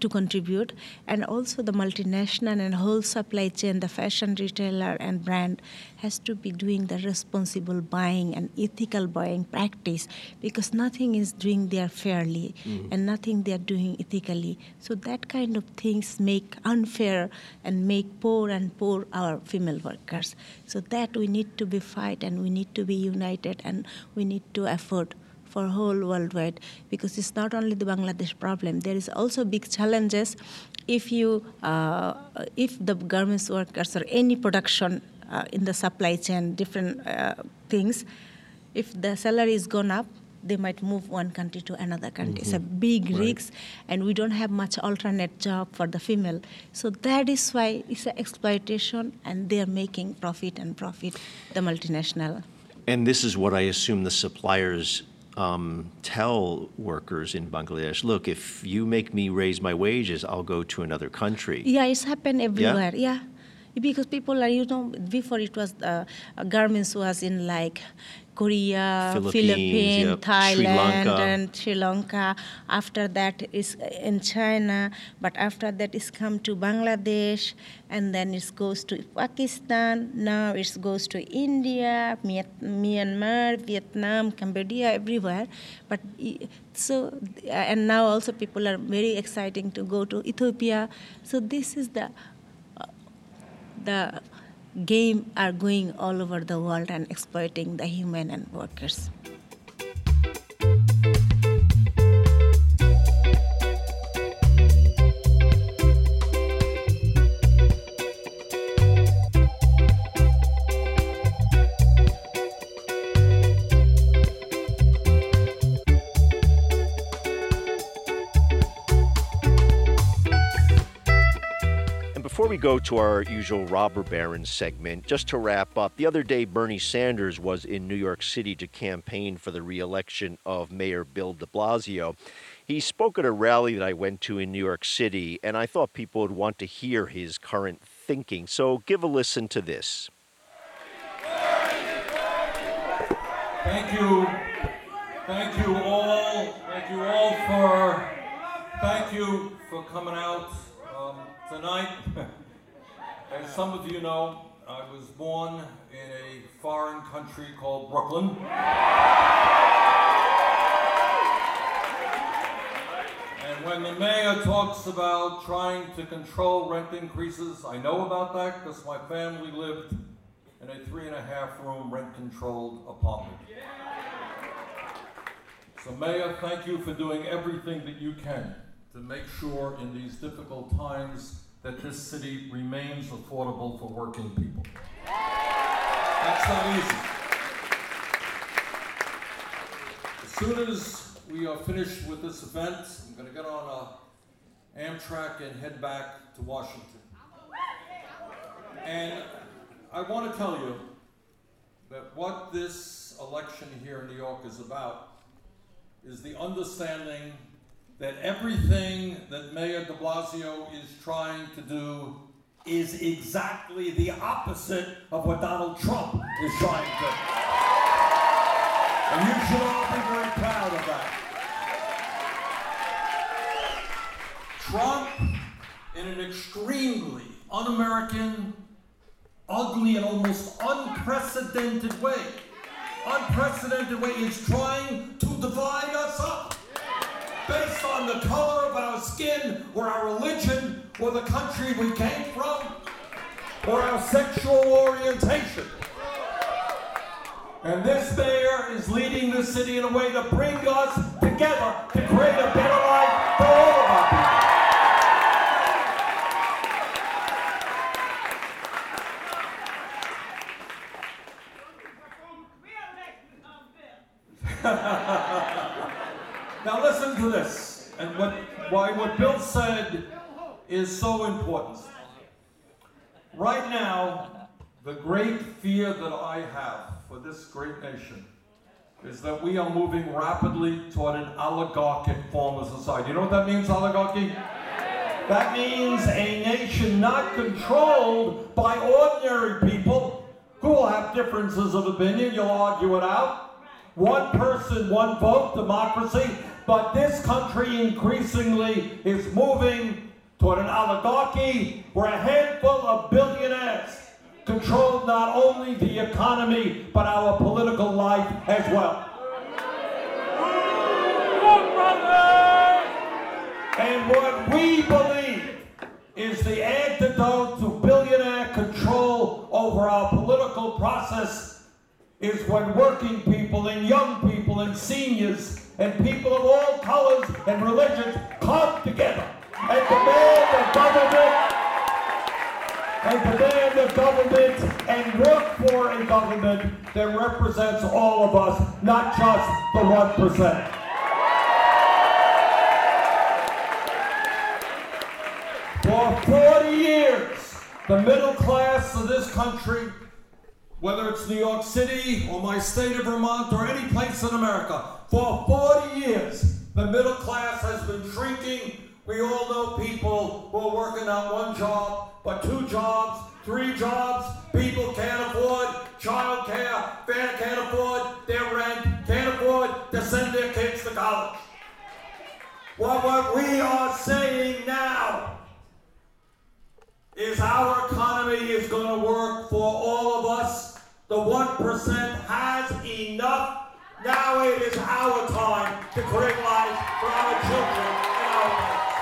to contribute and also the multinational and whole supply chain the fashion retailer and brand has to be doing the responsible buying and ethical buying practice because nothing is doing there fairly mm-hmm. and nothing they are doing ethically. So that kind of things make unfair and make poor and poor our female workers. So that we need to be fight and we need to be united and we need to effort for whole worldwide because it's not only the Bangladesh problem. There is also big challenges if you uh, if the garments workers or any production uh, in the supply chain, different uh, things, if the salary is gone up. They might move one country to another country. It's a big risk, and we don't have much alternate job for the female. So that is why it's an exploitation, and they are making profit and profit. The multinational. And this is what I assume the suppliers um, tell workers in Bangladesh look, if you make me raise my wages, I'll go to another country. Yeah, it's happened everywhere. Yeah. Because people are, you know, before it was uh, garments was in like Korea, Philippines, Philippines, yep, Thailand, Lanka. and Sri Lanka. After that is in China, but after that it's come to Bangladesh, and then it goes to Pakistan. Now it goes to India, Myanmar, Vietnam, Cambodia, everywhere. But so, and now also people are very exciting to go to Ethiopia. So this is the uh, the game are going all over the world and exploiting the human and workers. Before we go to our usual robber baron segment, just to wrap up, the other day Bernie Sanders was in New York City to campaign for the reelection of Mayor Bill de Blasio. He spoke at a rally that I went to in New York City, and I thought people would want to hear his current thinking. So give a listen to this. Thank you. Thank you all. Thank you all for thank you for coming out um, tonight. As some of you know, I was born in a foreign country called Brooklyn. And when the mayor talks about trying to control rent increases, I know about that because my family lived in a three and a half room rent controlled apartment. So, Mayor, thank you for doing everything that you can to make sure in these difficult times that this city remains affordable for working people. That's not easy. As soon as we are finished with this event, I'm going to get on a Amtrak and head back to Washington. And I want to tell you that what this election here in New York is about is the understanding that everything that Mayor de Blasio is trying to do is exactly the opposite of what Donald Trump is trying to do. And you should all be very proud of that. Trump, in an extremely un American ugly and almost unprecedented way, unprecedented way, is trying to divide us up based on the color of our skin or our religion or the country we came from or our sexual orientation. And this mayor is leading the city in a way to bring us together to create a better life for all of our people. now listen to this, and what why what Bill said is so important. Right now, the great fear that I have for this great nation is that we are moving rapidly toward an oligarchic form of society. You know what that means, oligarchy? That means a nation not controlled by ordinary people who will have differences of opinion. You'll argue it out. One person, one vote, democracy. But this country increasingly is moving toward an oligarchy where a handful of billionaires control not only the economy but our political life as well. And what we believe is the antidote to billionaire control over our political process is when working people and young people and seniors and people of all colors and religions come together and demand a government and demand a government and work for a government that represents all of us, not just the 1%. For 40 years, the middle class of this country, whether it's New York City or my state of Vermont or any place in America, for 40 years, the middle class has been shrinking. We all know people who are working on one job, but two jobs, three jobs. People can't afford child care, can't afford their rent, can't afford to send their kids to college. Well, what we are saying now is our economy is going to work for all of us. The 1% has enough. Now it is our time to create life for our children and our parents.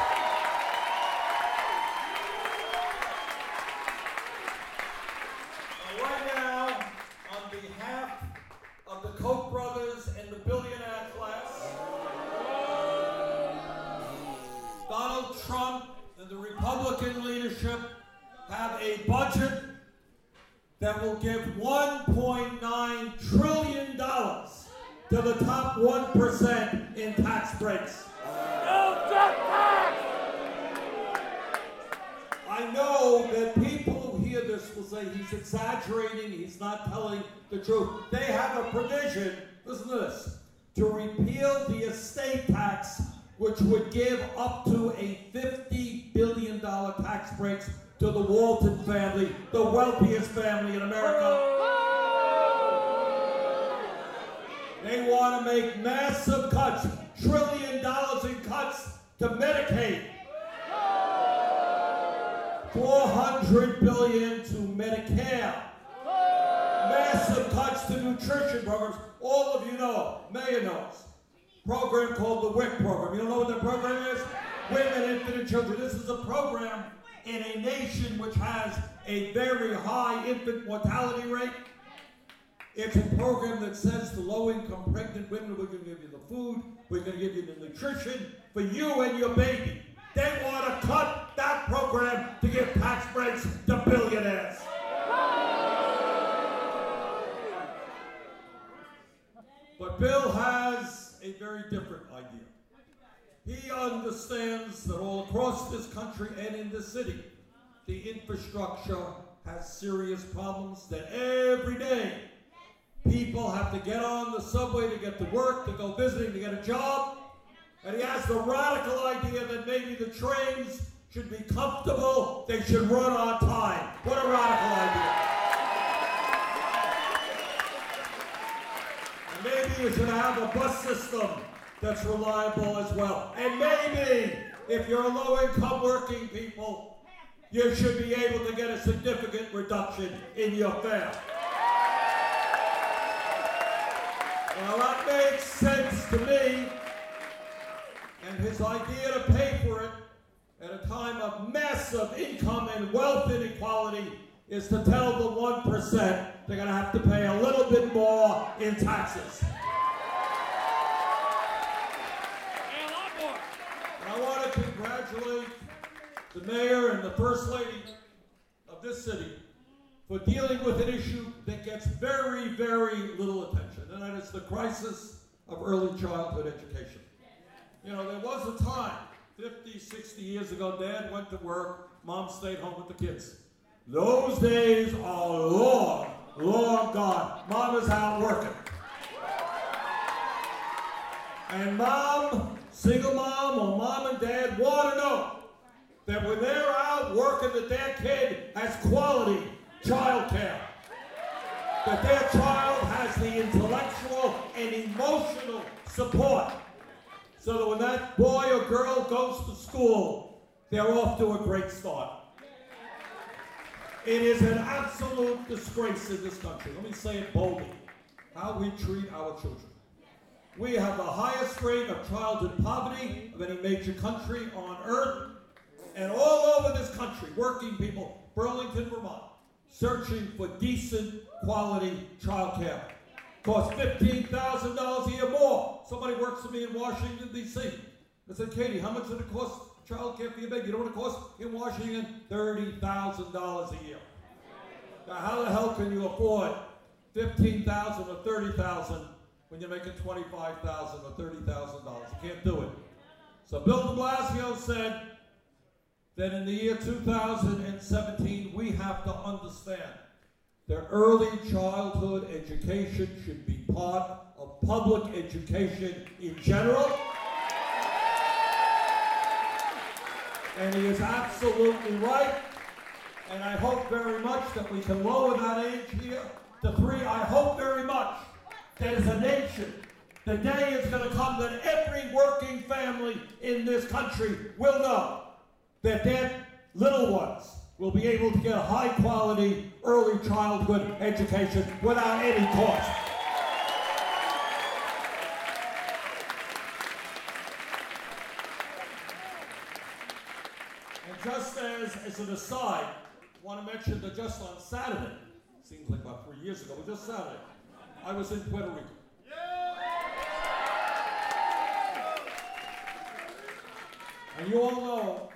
Now, Right now, on behalf of the Koch brothers and the billionaire class, Donald Trump and the Republican leadership have a budget that will give $1.9 trillion to the top 1% in tax breaks. I know that people who hear this will say he's exaggerating, he's not telling the truth. They have a provision, listen to this, to repeal the estate tax, which would give up to a $50 billion tax breaks to the Walton family, the wealthiest family in America. They want to make massive cuts, trillion dollars in cuts to Medicaid. 400 billion to Medicare. Massive cuts to nutrition programs. All of you know, Mayor knows. Program called the WIC program. You don't know what that program is? Women, infant, and children. This is a program in a nation which has a very high infant mortality rate. It's a program that says to low-income pregnant women, we're going to give you the food, we're going to give you the nutrition for you and your baby. They want to cut that program to give tax breaks to billionaires. But Bill has a very different idea. He understands that all across this country and in this city, the infrastructure has serious problems, that every day people have to get on the subway to get to work, to go visiting, to get a job. And he has the radical idea that maybe the trains should be comfortable, they should run on time. What a radical idea. And maybe you should have a bus system that's reliable as well. And maybe, if you're low income working people, you should be able to get a significant reduction in your fare. Well, that makes sense to me. And his idea to pay for it at a time of massive income and wealth inequality is to tell the 1% they're going to have to pay a little bit more in taxes. And I want to congratulate the mayor and the first lady of this city for dealing with an issue that gets very, very little attention, and that is the crisis of early childhood education. You know, there was a time, 50, 60 years ago, dad went to work, mom stayed home with the kids. Those days are long, long gone. Mom is out working. And mom, single mom, or mom and dad want to know that when they're out working that their kid has quality child care. That their child has the intellectual and emotional support. So that when that boy or girl goes to school, they're off to a great start. It is an absolute disgrace in this country. Let me say it boldly. How we treat our children. We have the highest rate of childhood poverty of any major country on earth. And all over this country, working people, Burlington, Vermont, searching for decent quality child care. Costs $15,000 a year more. Somebody works for me in Washington, D.C. I said, Katie, how much does it cost child care for your baby? You know what it costs in Washington? $30,000 a year. Now, how the hell can you afford 15000 or 30000 when you're making 25000 or $30,000? You can't do it. So Bill de Blasio said, that in the year 2017 we have to understand that early childhood education should be part of public education in general. And he is absolutely right. And I hope very much that we can lower that age here to three. I hope very much that as a nation, the day is going to come that every working family in this country will know that their little ones will be able to get a high quality early childhood education without any cost. And just as, as an aside, I want to mention that just on Saturday, seems like about three years ago, but just Saturday, I was in Puerto Rico. And you all know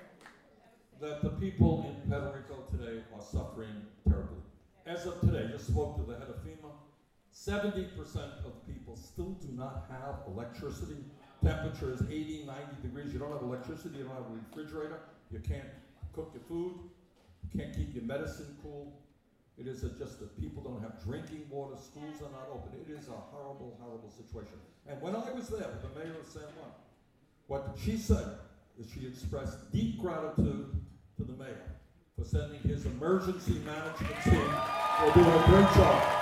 that the people in Puerto Rico today are suffering terribly. As of today, just spoke to the head of FEMA. 70% of people still do not have electricity. Temperature is 80, 90 degrees. You don't have electricity, you don't have a refrigerator, you can't cook your food, you can't keep your medicine cool. It is just that people don't have drinking water, schools are not open. It is a horrible, horrible situation. And when I was there with the mayor of San Juan, what she said is she expressed deep gratitude to the mayor for sending his emergency management team. They're doing a great job.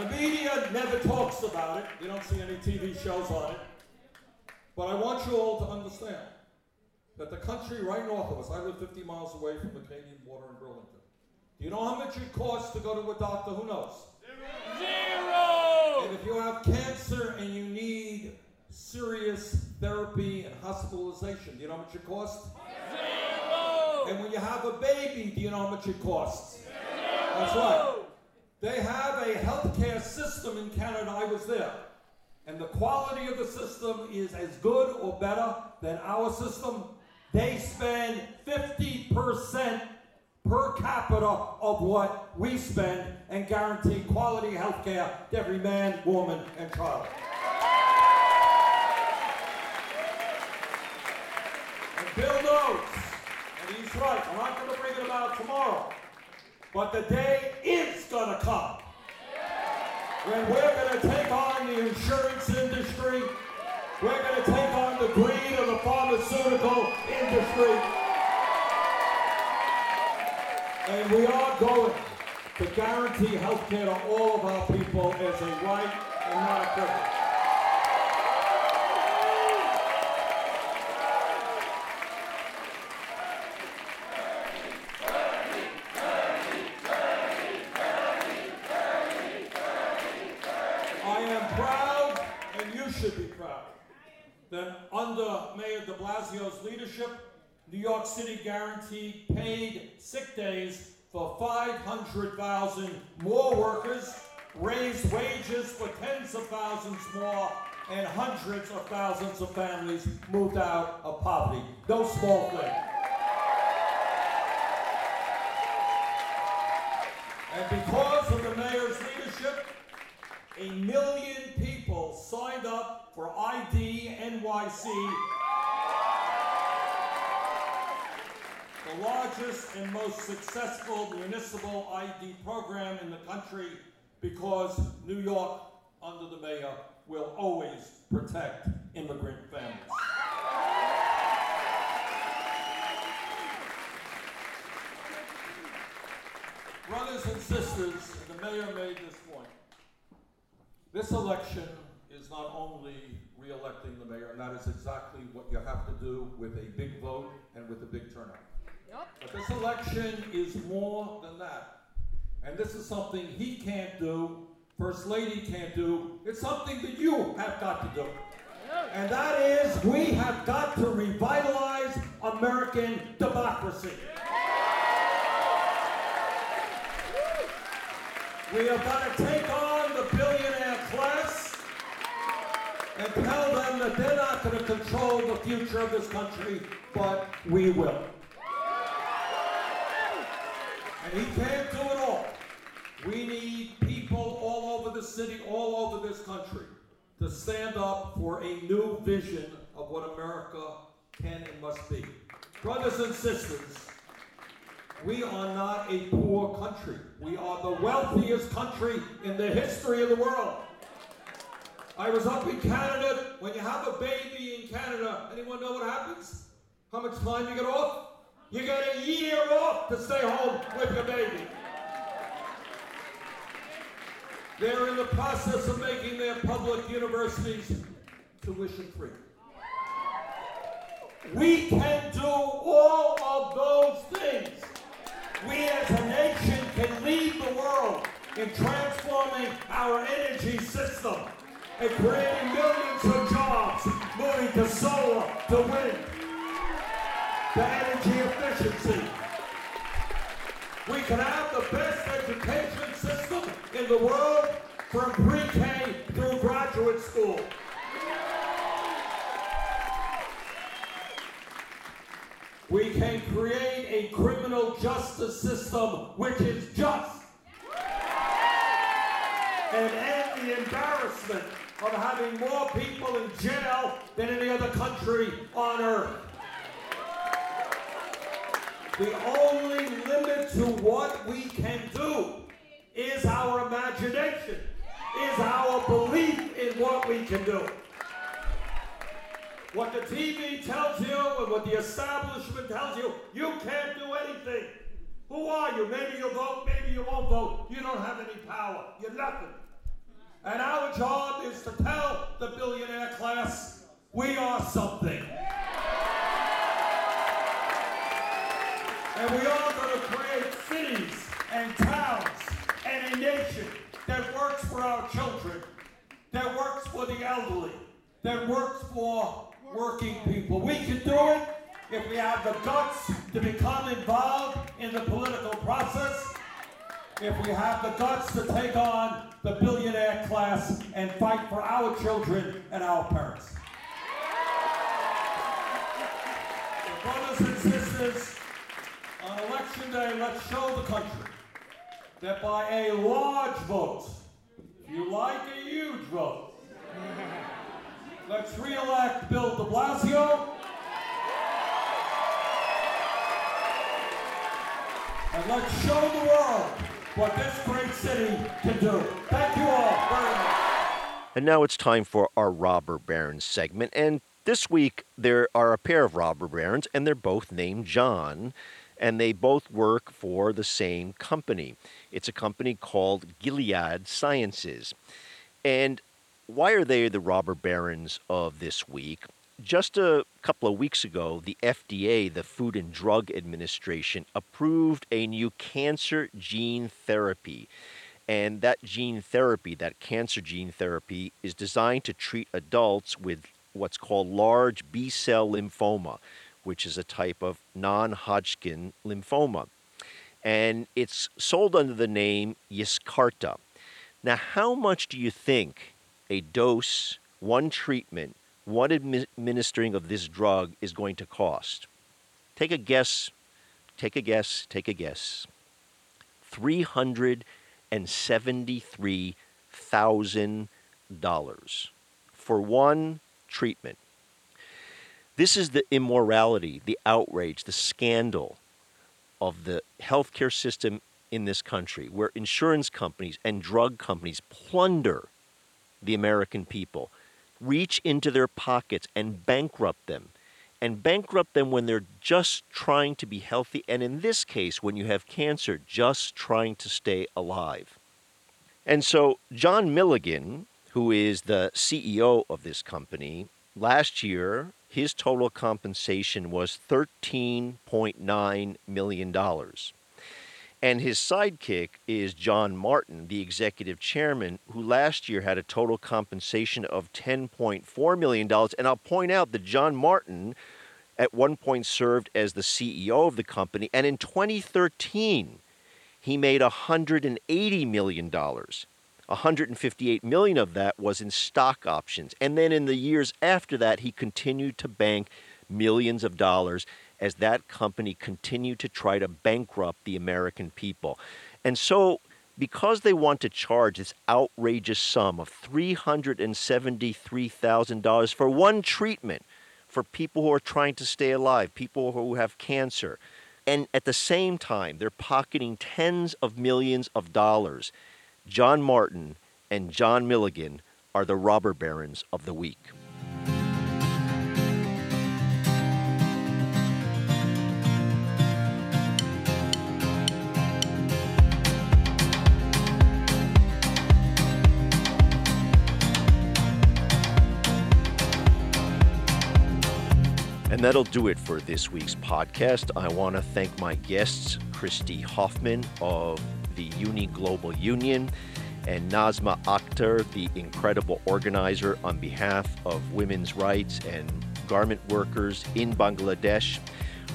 The media never talks about it. You don't see any TV shows on it. But I want you all to understand that the country right north of us, I live 50 miles away from the Canadian border in Burlington. Do you know how much it costs to go to a doctor? Who knows? Zero! And if you have cancer and you need serious therapy and hospitalization, do you know how much it costs? Zero! And when you have a baby, do you know how much it costs? Zero! That's right. They have a healthcare system in Canada. I was there. And the quality of the system is as good or better than our system. They spend 50% per capita of what we spend and guarantee quality health care to every man, woman, and child. And Bill knows, and He's right. I'm not going to bring it about tomorrow. But the day is going to come when we're going to take on the insurance industry. We're going to take on the greed of the pharmaceutical industry. And we are going to guarantee health care to all of our people as a right and not a privilege. I am proud, and you should be proud, that under Mayor de Blasio's leadership, New York City guaranteed paid sick days for 500,000 more workers, raised wages for tens of thousands more, and hundreds of thousands of families moved out of poverty. No small thing. And because of the mayor's leadership, a million people signed up for ID NYC, the largest and most successful municipal ID program in the country, because New York, under the mayor, will always protect immigrant families. Brothers and sisters, the mayor made this point. This election is not only re-electing the mayor, and that is exactly what you have to do with a big vote and with a big turnout. But this election is more than that. And this is something he can't do, First Lady can't do. It's something that you have got to do. And that is, we have got to revitalize American democracy. We have got to take on the billionaire class and tell them that they're not going to control the future of this country, but we will. And can't do it all. We need people all over the city, all over this country, to stand up for a new vision of what America can and must be. Brothers and sisters, we are not a poor country. We are the wealthiest country in the history of the world. I was up in Canada. When you have a baby in Canada, anyone know what happens? How much time you get off? You get a year off to stay home with your baby. They're in the process of making their public universities tuition free. We can do all of those things. We as a nation can lead the world in transforming our energy system and creating millions of jobs, moving to solar, to wind, to energy efficiency. We can have the best education system in the world from pre-K through graduate school. We can create a criminal justice system which is just. And end the embarrassment of having more people in jail than any other country on earth. The only limit to what we can do is our imagination, is our belief in what we can do. What the TV tells you and what the establishment tells you, you can't do anything. Who are you? Maybe you'll vote, maybe you won't vote. You don't have any power. You're nothing. And our job is to tell the billionaire class, we are something. And we are going to create cities and towns and a nation that works for our children, that works for the elderly, that works for working people. We can do it if we have the guts to become involved in the political process, if we have the guts to take on the billionaire class and fight for our children and our parents. Brothers and sisters, election day, let's show the country that by a large vote, if you like a huge vote, let's re-elect Bill de Blasio. And let's show the world what this great city can do. Thank you all very much. And now it's time for our robber barons segment. And this week there are a pair of robber barons, and they're both named John, and they both work for the same company. It's a company called Gilead Sciences. And why are they the robber barons of this week? Just a couple of weeks ago, the FDA, the Food and Drug Administration, approved a new cancer gene therapy. And that gene therapy, that cancer gene therapy, is designed to treat adults with what's called large B cell lymphoma, which is a type of non Hodgkin lymphoma. And it's sold under the name Yescarta. Now, how much do you think a dose, one treatment, one administering of this drug is going to cost? Take a guess. Take a guess. Take a guess. $373,000 for one treatment. This is the immorality, the outrage, the scandal of the healthcare system in this country, where insurance companies and drug companies plunder the American people, reach into their pockets and bankrupt them, and bankrupt them when they're just trying to be healthy, and in this case, when you have cancer, just trying to stay alive. And so, John Milligan, who is the CEO of this company, last year his total compensation was $13.9 million. And his sidekick is John Martin, the executive chairman, who last year had a total compensation of $10.4 million. And I'll point out that John Martin at one point served as the CEO of the company. And in 2013, he made $180 million. 158 million of that was in stock options. And then in the years after that, he continued to bank millions of dollars as that company continued to try to bankrupt the American people. And so, because they want to charge this outrageous sum of $373,000 for one treatment for people who are trying to stay alive, people who have cancer, and at the same time, they're pocketing tens of millions of dollars, John Martin and John Milligan are the robber barons of the week. And that'll do it for this week's podcast. I want to thank my guests, Christy Hoffman of the Uni Global Union, and Nazma Akter, the incredible organizer on behalf of women's rights and garment workers in Bangladesh.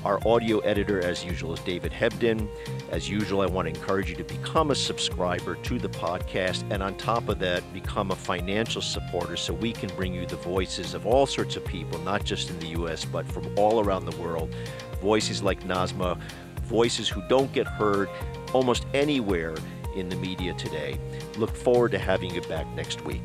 Our audio editor, as usual, is David Hebden. As usual, I want to encourage you to become a subscriber to the podcast, and on top of that, become a financial supporter so we can bring you the voices of all sorts of people, not just in the U.S., but from all around the world. Voices like Nazma, voices who don't get heard almost anywhere in the media today. Look forward to having you back next week.